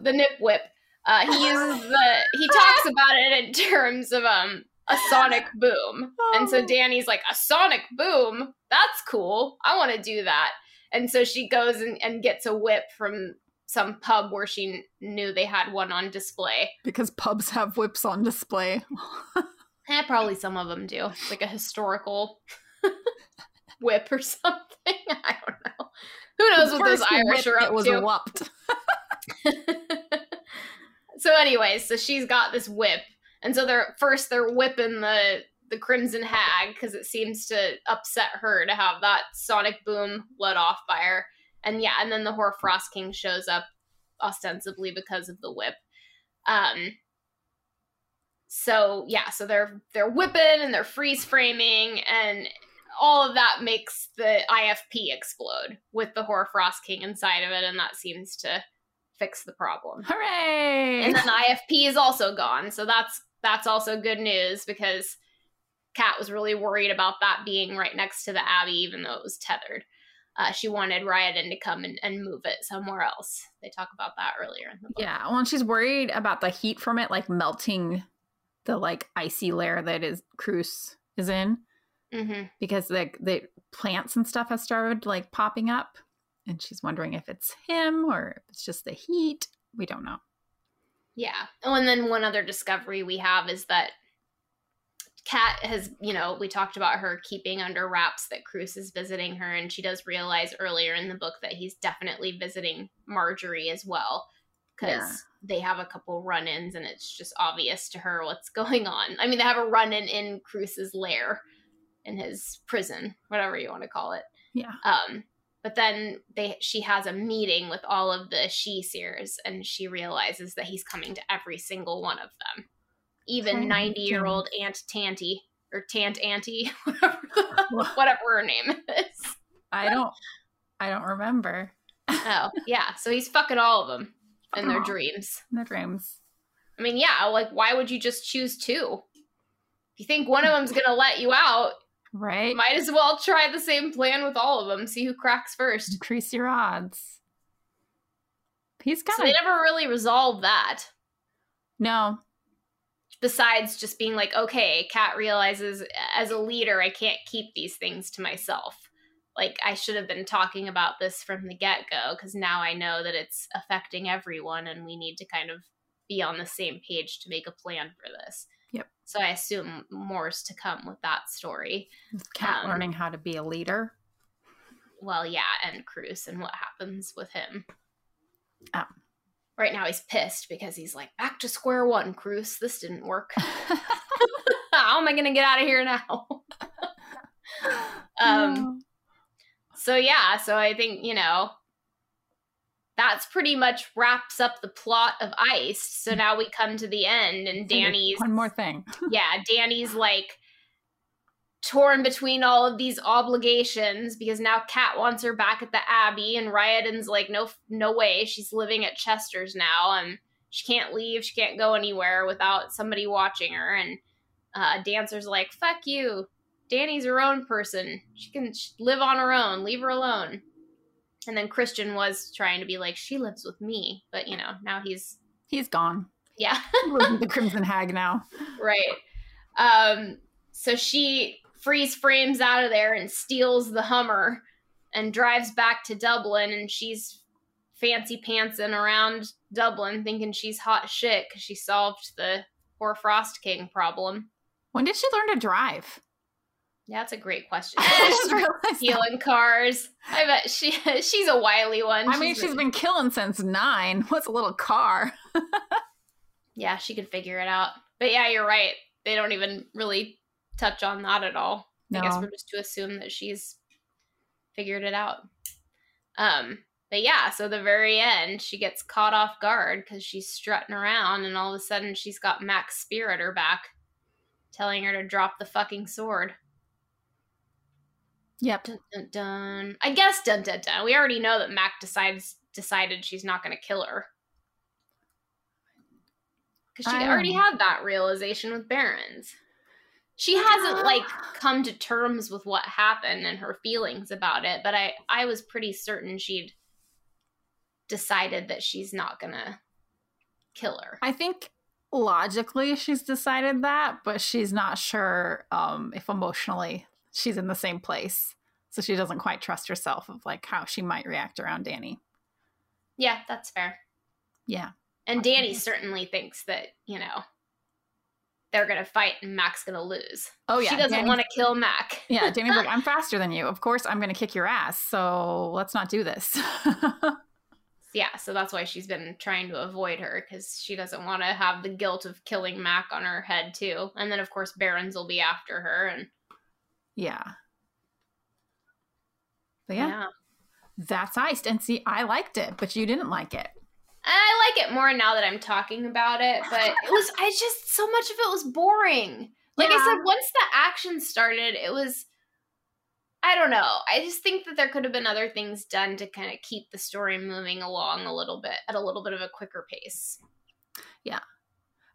S1: the nip whip. Uh, he uses the. He talks about it in terms of um a sonic boom. And so Dani's like, a sonic boom? That's cool. I want to do that. And so she goes and, and gets a whip from some pub where she knew they had one on display.
S2: Because pubs have whips on display.
S1: eh, probably some of them do. It's like a historical whip or something. I don't know. Who knows the what those Irish are up was to? Whopped. so, anyways, so she's got this whip and so they're first they're whipping the the Crimson Hag because it seems to upset her to have that sonic boom let off by her. And yeah, and then the Hoarfrost King shows up ostensibly because of the whip. Um so yeah, so they're they're whipping and they're freeze framing and all of that makes the IFP explode with the Hoarfrost King inside of it, and that seems to fix the problem.
S2: Hooray!
S1: And then the IFP is also gone, so that's that's also good news because Kat was really worried about that being right next to the Abbey, even though it was tethered. Uh, she wanted Ryodan to come and, and move it somewhere else. They talk about that earlier in the book.
S2: Yeah, well, and she's worried about the heat from it, like melting the like icy layer that is Cruce is in,
S1: mm-hmm.
S2: because like the plants and stuff has started like popping up, and she's wondering if it's him or if it's just the heat. We don't know.
S1: Yeah. Oh, and then one other discovery we have is that Kat has, you know, we talked about her keeping under wraps that Cruce is visiting her, and she does realize earlier in the book that he's definitely visiting Margery as well because yeah. they have a couple run ins and it's just obvious to her what's going on. I mean, they have a run in in Cruce's lair in his prison, whatever you want to call it.
S2: Yeah.
S1: Um, but then they she has a meeting with all of the sidhe-seers and she realizes that he's coming to every single one of them even 90 year old aunt tanty or tant auntie whatever, whatever her name is
S2: i don't i don't remember
S1: oh yeah so he's fucking all of them in their dreams
S2: in their dreams
S1: i mean yeah like why would you just choose two if you think one of them's gonna let you out
S2: Right.
S1: Might as well try the same plan with all of them. See who cracks first.
S2: Increase your odds. He's kind
S1: So
S2: of
S1: they never really resolved that.
S2: no.
S1: Besides just being like, okay, Kat realizes as a leader, I can't keep these things to myself. Like, I should have been talking about this from the get go because now I know that it's affecting everyone and we need to kind of be on the same page to make a plan for this.
S2: Yep.
S1: So I assume more's to come with that story.
S2: Kat
S1: Um,
S2: learning how to be a leader.
S1: Well, yeah, and Cruce and what happens with him.
S2: Oh.
S1: Right now he's pissed because he's like, back to square one, Cruce. This didn't work. How am I going to get out of here now? um, so yeah, so I think, you know, that's pretty much wraps up the plot of Ice. So now we come to the end and Dani's
S2: one more thing.
S1: yeah, Dani's like torn between all of these obligations because now Kat wants her back at the Abbey, and Ryodan's like, no, no way, she's living at Chester's now, and she can't leave, she can't go anywhere without somebody watching her. And uh, Dancer's like, fuck you, Dani's her own person, she can sh- live on her own, leave her alone. And then Christian was trying to be like, she lives with me, but you know, now he's
S2: He's gone.
S1: yeah.
S2: With the Crimson Hag now.
S1: right. Um, so she freeze frames out of there and steals the Hummer and drives back to Dublin, and she's fancy pantsing around Dublin, thinking she's hot shit because she solved the poor Frost King problem.
S2: When did she learn to drive?
S1: Yeah, that's a great question.
S2: I
S1: She's
S2: just realized that.
S1: stealing cars. I bet she she's a wily one.
S2: I mean, she's been killing since nine. What's a little car?
S1: yeah, she could figure it out. But yeah, you're right. They don't even really touch on that at all. I guess we're just to assume that she's figured it out. Um, but yeah, so the very end, she gets caught off guard because she's strutting around, and all of a sudden, she's got Mac's spear at her back, telling her to drop the fucking sword.
S2: Yep.
S1: Dun dun dun. I guess dun dun dun. We already know that Mac decides decided she's not going to kill her because she already had that realization with Barrons. She hasn't like come to terms with what happened and her feelings about it, but I I was pretty certain she'd decided that she's not gonna kill her.
S2: I think logically she's decided that, but she's not sure um, if emotionally she's in the same place. So she doesn't quite trust herself of like how she might react around Dani.
S1: Yeah, that's fair.
S2: Yeah.
S1: And Dani certainly thinks that you know they're gonna fight and Mac's gonna lose.
S2: Oh yeah.
S1: she doesn't want to kill Mac.
S2: Yeah, Dani's like, I'm faster than you. Of course I'm gonna kick your ass, so let's not do this.
S1: Yeah, so that's why she's been trying to avoid her because she doesn't want to have the guilt of killing Mac on her head too. And then of course Barrons will be after her, and
S2: yeah. But yeah, that's iced. And see, I liked it, but you didn't like it.
S1: I like it more now that I'm talking about it. But it was, I just so much of it was boring. Like I said, once the action started, it was. I don't know. I just think that there could have been other things done to kind of keep the story moving along a little bit at a little bit of a quicker pace. Yeah.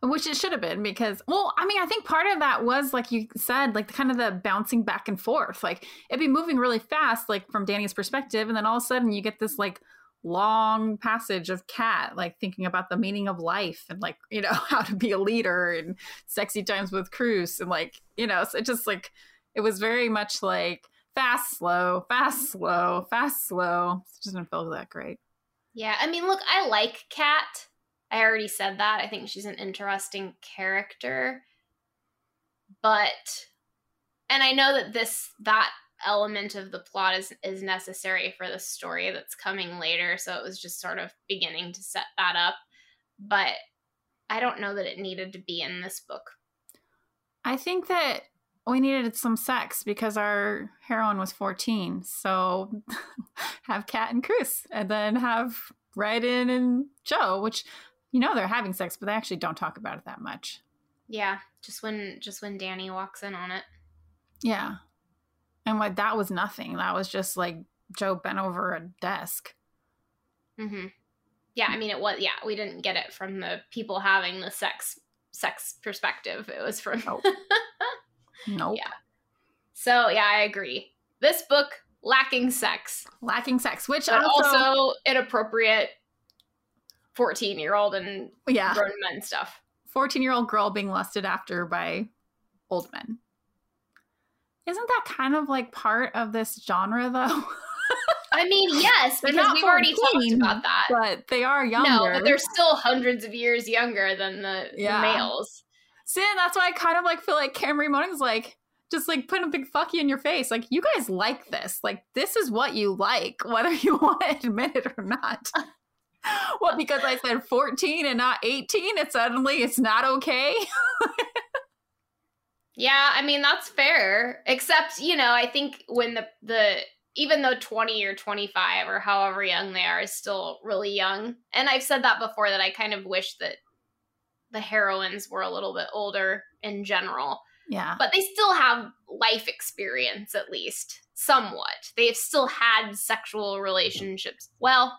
S2: Which it should have been because, well, I mean, I think part of that was like you said, like kind of the bouncing back and forth. Like it'd be moving really fast, like from Dani's perspective, and then all of a sudden you get this like long passage of Kat like thinking about the meaning of life and like you know how to be a leader and sexy times with Cruce and like you know, so it just like it was very much like fast, slow, fast, slow, fast, slow. It just didn't feel that great.
S1: Yeah, I mean, look, I like Kat I already said that. I think she's an interesting character. But and I know that this that element of the plot is is necessary for the story that's coming later, so it was just sort of beginning to set that up. But I don't know that it needed to be in this book.
S2: I think that we needed some sex because our heroine was 14. So have Kat and Chris and then have Ryodan and Joe, which you know they're having sex, but they actually don't talk about it that much.
S1: Yeah, just when just when Dani walks in on it.
S2: Yeah. And like that was nothing. That was just like Joe bent over a desk.
S1: Mm-hmm. Yeah, I mean it was. Yeah, we didn't get it from the people having the sex sex perspective. It was from.
S2: Nope. Nope.
S1: Yeah. So yeah, I agree. This book lacking sex,
S2: lacking sex, which
S1: but
S2: also,
S1: also inappropriate. Fourteen-year-old and
S2: yeah,
S1: grown men stuff.
S2: fourteen-year-old girl being lusted after by old men. Isn't that kind of like part of this genre, though?
S1: I mean, yes, because
S2: not
S1: we've already talked about that.
S2: but they are younger.
S1: No, but they're still hundreds of years younger than the,
S2: Yeah.
S1: the males.
S2: See, and that's why I kind of like feel like Karen Marie Moning's like just like putting a big fuck you in your face. Like you guys like this. Like this is what you like, whether you want to admit it or not. what because I said 14 and not 18, it suddenly it's not okay.
S1: Yeah, I mean that's fair. Except, you know, I think when the the even though 20 or 25 or however young they are is still really young. And I've said that before that I kind of wish that the heroines were a little bit older in general.
S2: Yeah.
S1: But they still have life experience at least, somewhat. They've still had sexual relationships. Well,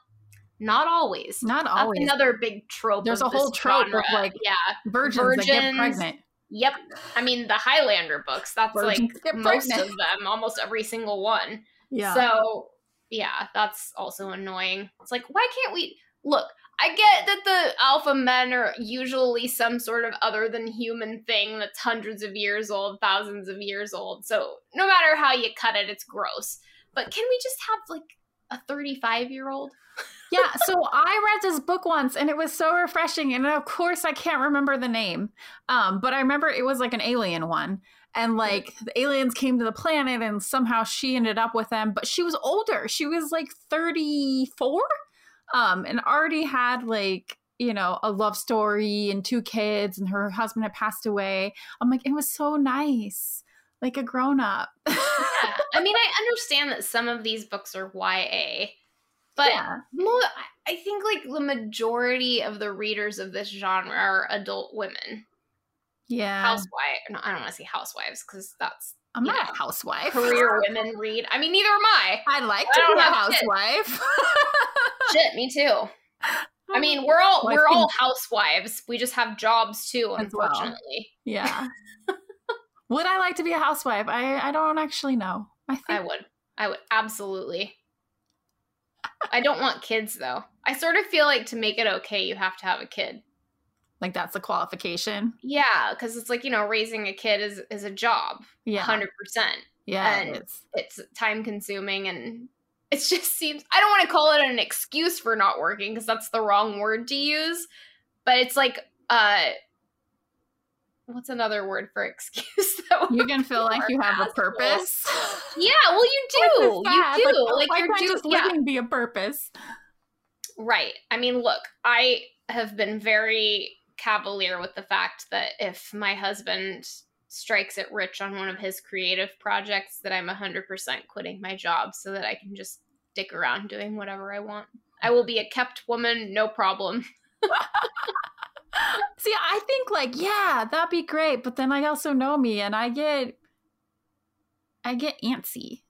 S1: not always.
S2: Not
S1: That's
S2: always.
S1: another big trope.
S2: There's a whole trope of, like,
S1: yeah,
S2: virgins, that get pregnant.
S1: Yep. I mean, the Highlander books, that's like most of them, almost every single one.
S2: Yeah.
S1: So, yeah, that's also annoying. It's like, why can't we look? I get that the alpha men are usually some sort of other than human thing that's hundreds of years old, thousands of years old. So, no matter how you cut it, it's gross. But can we just have like a 35 year old?
S2: yeah, so I read this book once and it was so refreshing. And of course, I can't remember the name, um, but I remember it was like an alien one. And like the aliens came to the planet and somehow she ended up with them, but she was older. She was like 34 um, and already had like, you know, a love story and two kids, and her husband had passed away. I'm like, it was so nice, like a grown up.
S1: Yeah. I mean, I understand that some of these books are YA, but
S2: yeah.
S1: Mo- I think like the majority of the readers of this genre are adult women,
S2: Yeah.
S1: housewives. No, I don't want to say housewives because that's
S2: I'm not
S1: know,
S2: a housewife.
S1: career women read. I mean, neither am I.
S2: I'd like
S1: I
S2: to be a housewife.
S1: Shit, me too. I mean, we're all
S2: Well,
S1: we're all housewives. We just have jobs too,
S2: As well.
S1: unfortunately.
S2: yeah. would I like to be a housewife? I I don't actually know. I think
S1: I would. I would absolutely. I don't want kids though. I sort of feel like to make it okay, you have to have a kid.
S2: like that's a qualification.
S1: Yeah, because it's like you know, raising a kid is is a job,
S2: Yeah.
S1: hundred percent.
S2: Yeah.
S1: and-
S2: it.
S1: It's time consuming, and it just seems. I don't want to call it an excuse for not working because that's the wrong word to use, but it's like uh, what's another word for excuse? That
S2: You can feel like you have a purpose.
S1: Yeah, well, you do. You do. Like
S2: why
S1: you're
S2: can't just
S1: Yeah,
S2: living be a purpose?
S1: right. I mean, look, I have been very cavalier with the fact that if my husband strikes it rich on one of his creative projects, that I'm 100% quitting my job so that I can just stick around doing whatever I want. I will be a kept woman, no problem.
S2: See, I think like, yeah, that'd be great, but then I also know me and I get I get antsy.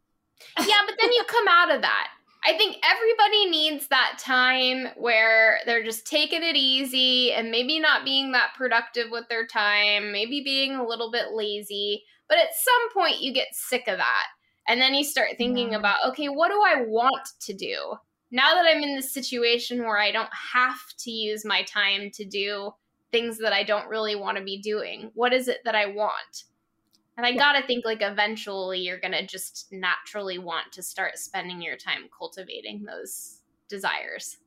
S1: yeah, but then you come out of that. I think everybody needs that time where they're just taking it easy and maybe not being that productive with their time, maybe being a little bit lazy. But at some point, you get sick of that. And then you start thinking
S2: Yeah.
S1: about, okay, what do I want to do? Now that I'm in this situation where I don't have to use my time to do things that I don't really want to be doing, what is it that I want? And I
S2: Yeah.
S1: gotta think like eventually you're gonna just naturally want to start spending your time cultivating those desires.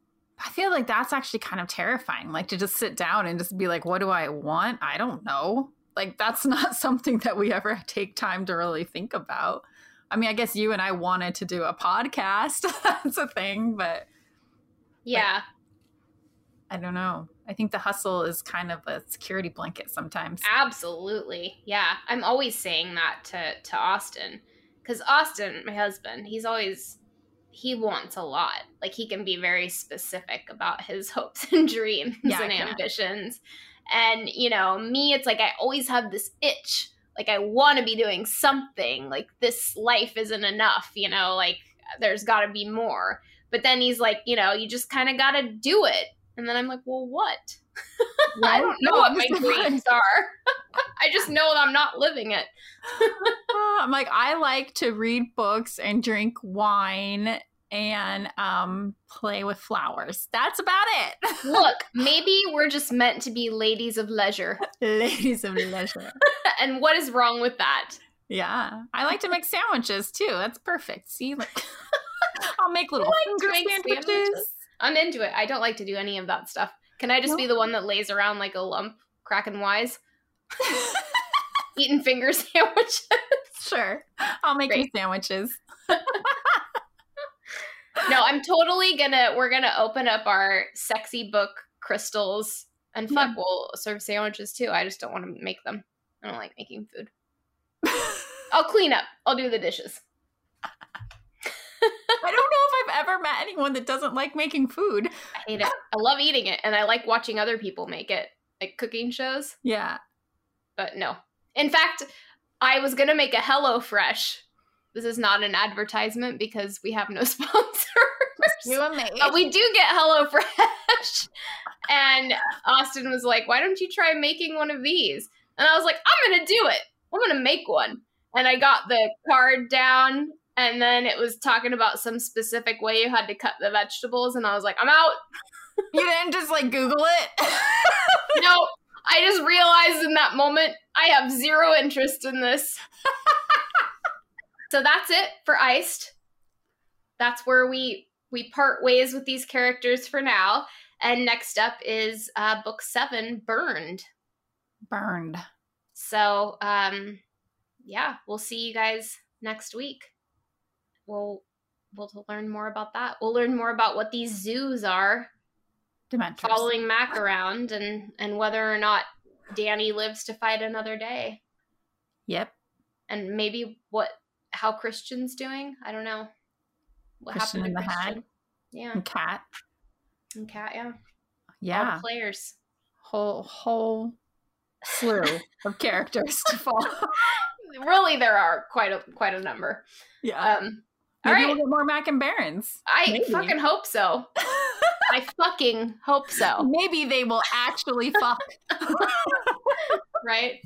S2: I feel like that's actually kind of terrifying. Like to just sit down and just be like, what do I want? I don't know. Like that's not something that we ever take time to really think about. I mean, I guess you and I wanted to do a podcast. that's a thing, but
S1: Yeah,
S2: I don't know. I think the hustle is kind of a security blanket sometimes.
S1: absolutely. Yeah, I'm always saying that to to Austin because Austin, my husband, he's always he wants a lot. Like he can be very specific about his hopes and dreams
S2: Yeah,
S1: and ambitions. And you know, me, it's like I always have this itch. Like I want to be doing something. Like this life isn't enough. You know, like there's got to be more. But then he's like, you know, you just kind of got to do it. And then I'm like, well, what? I don't know what my dreams are. I just know that I'm not living it.
S2: I'm like, I like to read books and drink wine and um, play with flowers. That's about it.
S1: Look, maybe we're just meant to be ladies of leisure.
S2: ladies of leisure.
S1: and what is wrong with that?
S2: Yeah, I like to make sandwiches too. That's perfect. See, like I'll make little
S1: like
S2: finger sandwiches.
S1: sandwiches. I'm into it. I don't like to do any of that stuff. Can I just
S2: No.
S1: be the one that lays around like a lump, cracking wise, eating finger sandwiches?
S2: Sure, I'll make you sandwiches.
S1: No, I'm totally gonna. We're gonna open up our sexy book crystals, and fuck,
S2: Hmm.
S1: we'll serve sandwiches too. I just don't want to make them. I don't like making food. I'll clean up. I'll do the dishes.
S2: I don't know if I've ever met anyone that doesn't like making food.
S1: I hate it. I love eating it, and I like watching other people make it, like cooking shows.
S2: Yeah.
S1: But no. In fact, I was gonna make a Hello Fresh. This is not an advertisement because we have no sponsors.
S2: You and me.
S1: But we do get Hello Fresh. and Austin was like, "Why don't you try making one of these?" And I was like, "I'm gonna do it. I'm gonna make one." And I got the card down, and then it was talking about some specific way you had to cut the vegetables, and I was like, "I'm out."
S2: you didn't just like Google it.
S1: no, I just realized in that moment I have zero interest in this. So that's it for Iced. That's where we we part ways with these characters for now. And next up is uh, book seven, Burned.
S2: Burned.
S1: So um, yeah, we'll see you guys next week. We'll we'll learn more about that. We'll learn more about what these zoos are
S2: Dementors.
S1: following Mac around and and whether or not Dani lives to fight another day
S2: Yep.
S1: and maybe what how Christian's doing. I don't know. What
S2: Christian
S1: happened to
S2: Hag.
S1: Yeah,
S2: And Kat.
S1: and Kat. Yeah, all
S2: Yeah.
S1: players.
S2: Whole whole slew of characters to follow.
S1: Really, there are quite a quite a number.
S2: Yeah.
S1: Um,
S2: Maybe
S1: right,
S2: we'll get more Mac and Barrons.
S1: I
S2: maybe.
S1: fucking hope so. I fucking hope so.
S2: Maybe they will actually fuck.
S1: Right?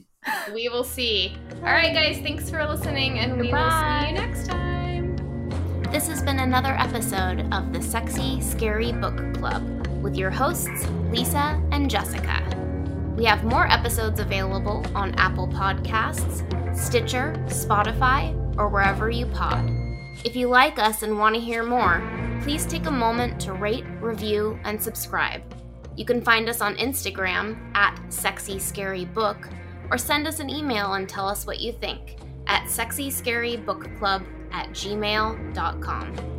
S1: We will see. All right, guys. Thanks for listening, and we will see you next time. This has been another episode of the Sexy Scary Book Club with your hosts, Lisa and Jessica. We have more episodes available on Apple Podcasts, Stitcher, Spotify, or wherever you pod. If you like us and want to hear more, please take a moment to rate, review, and subscribe. You can find us on Instagram at Sexy Scary Book or send us an email and tell us what you think at sexyscarybookclub at gmail.com.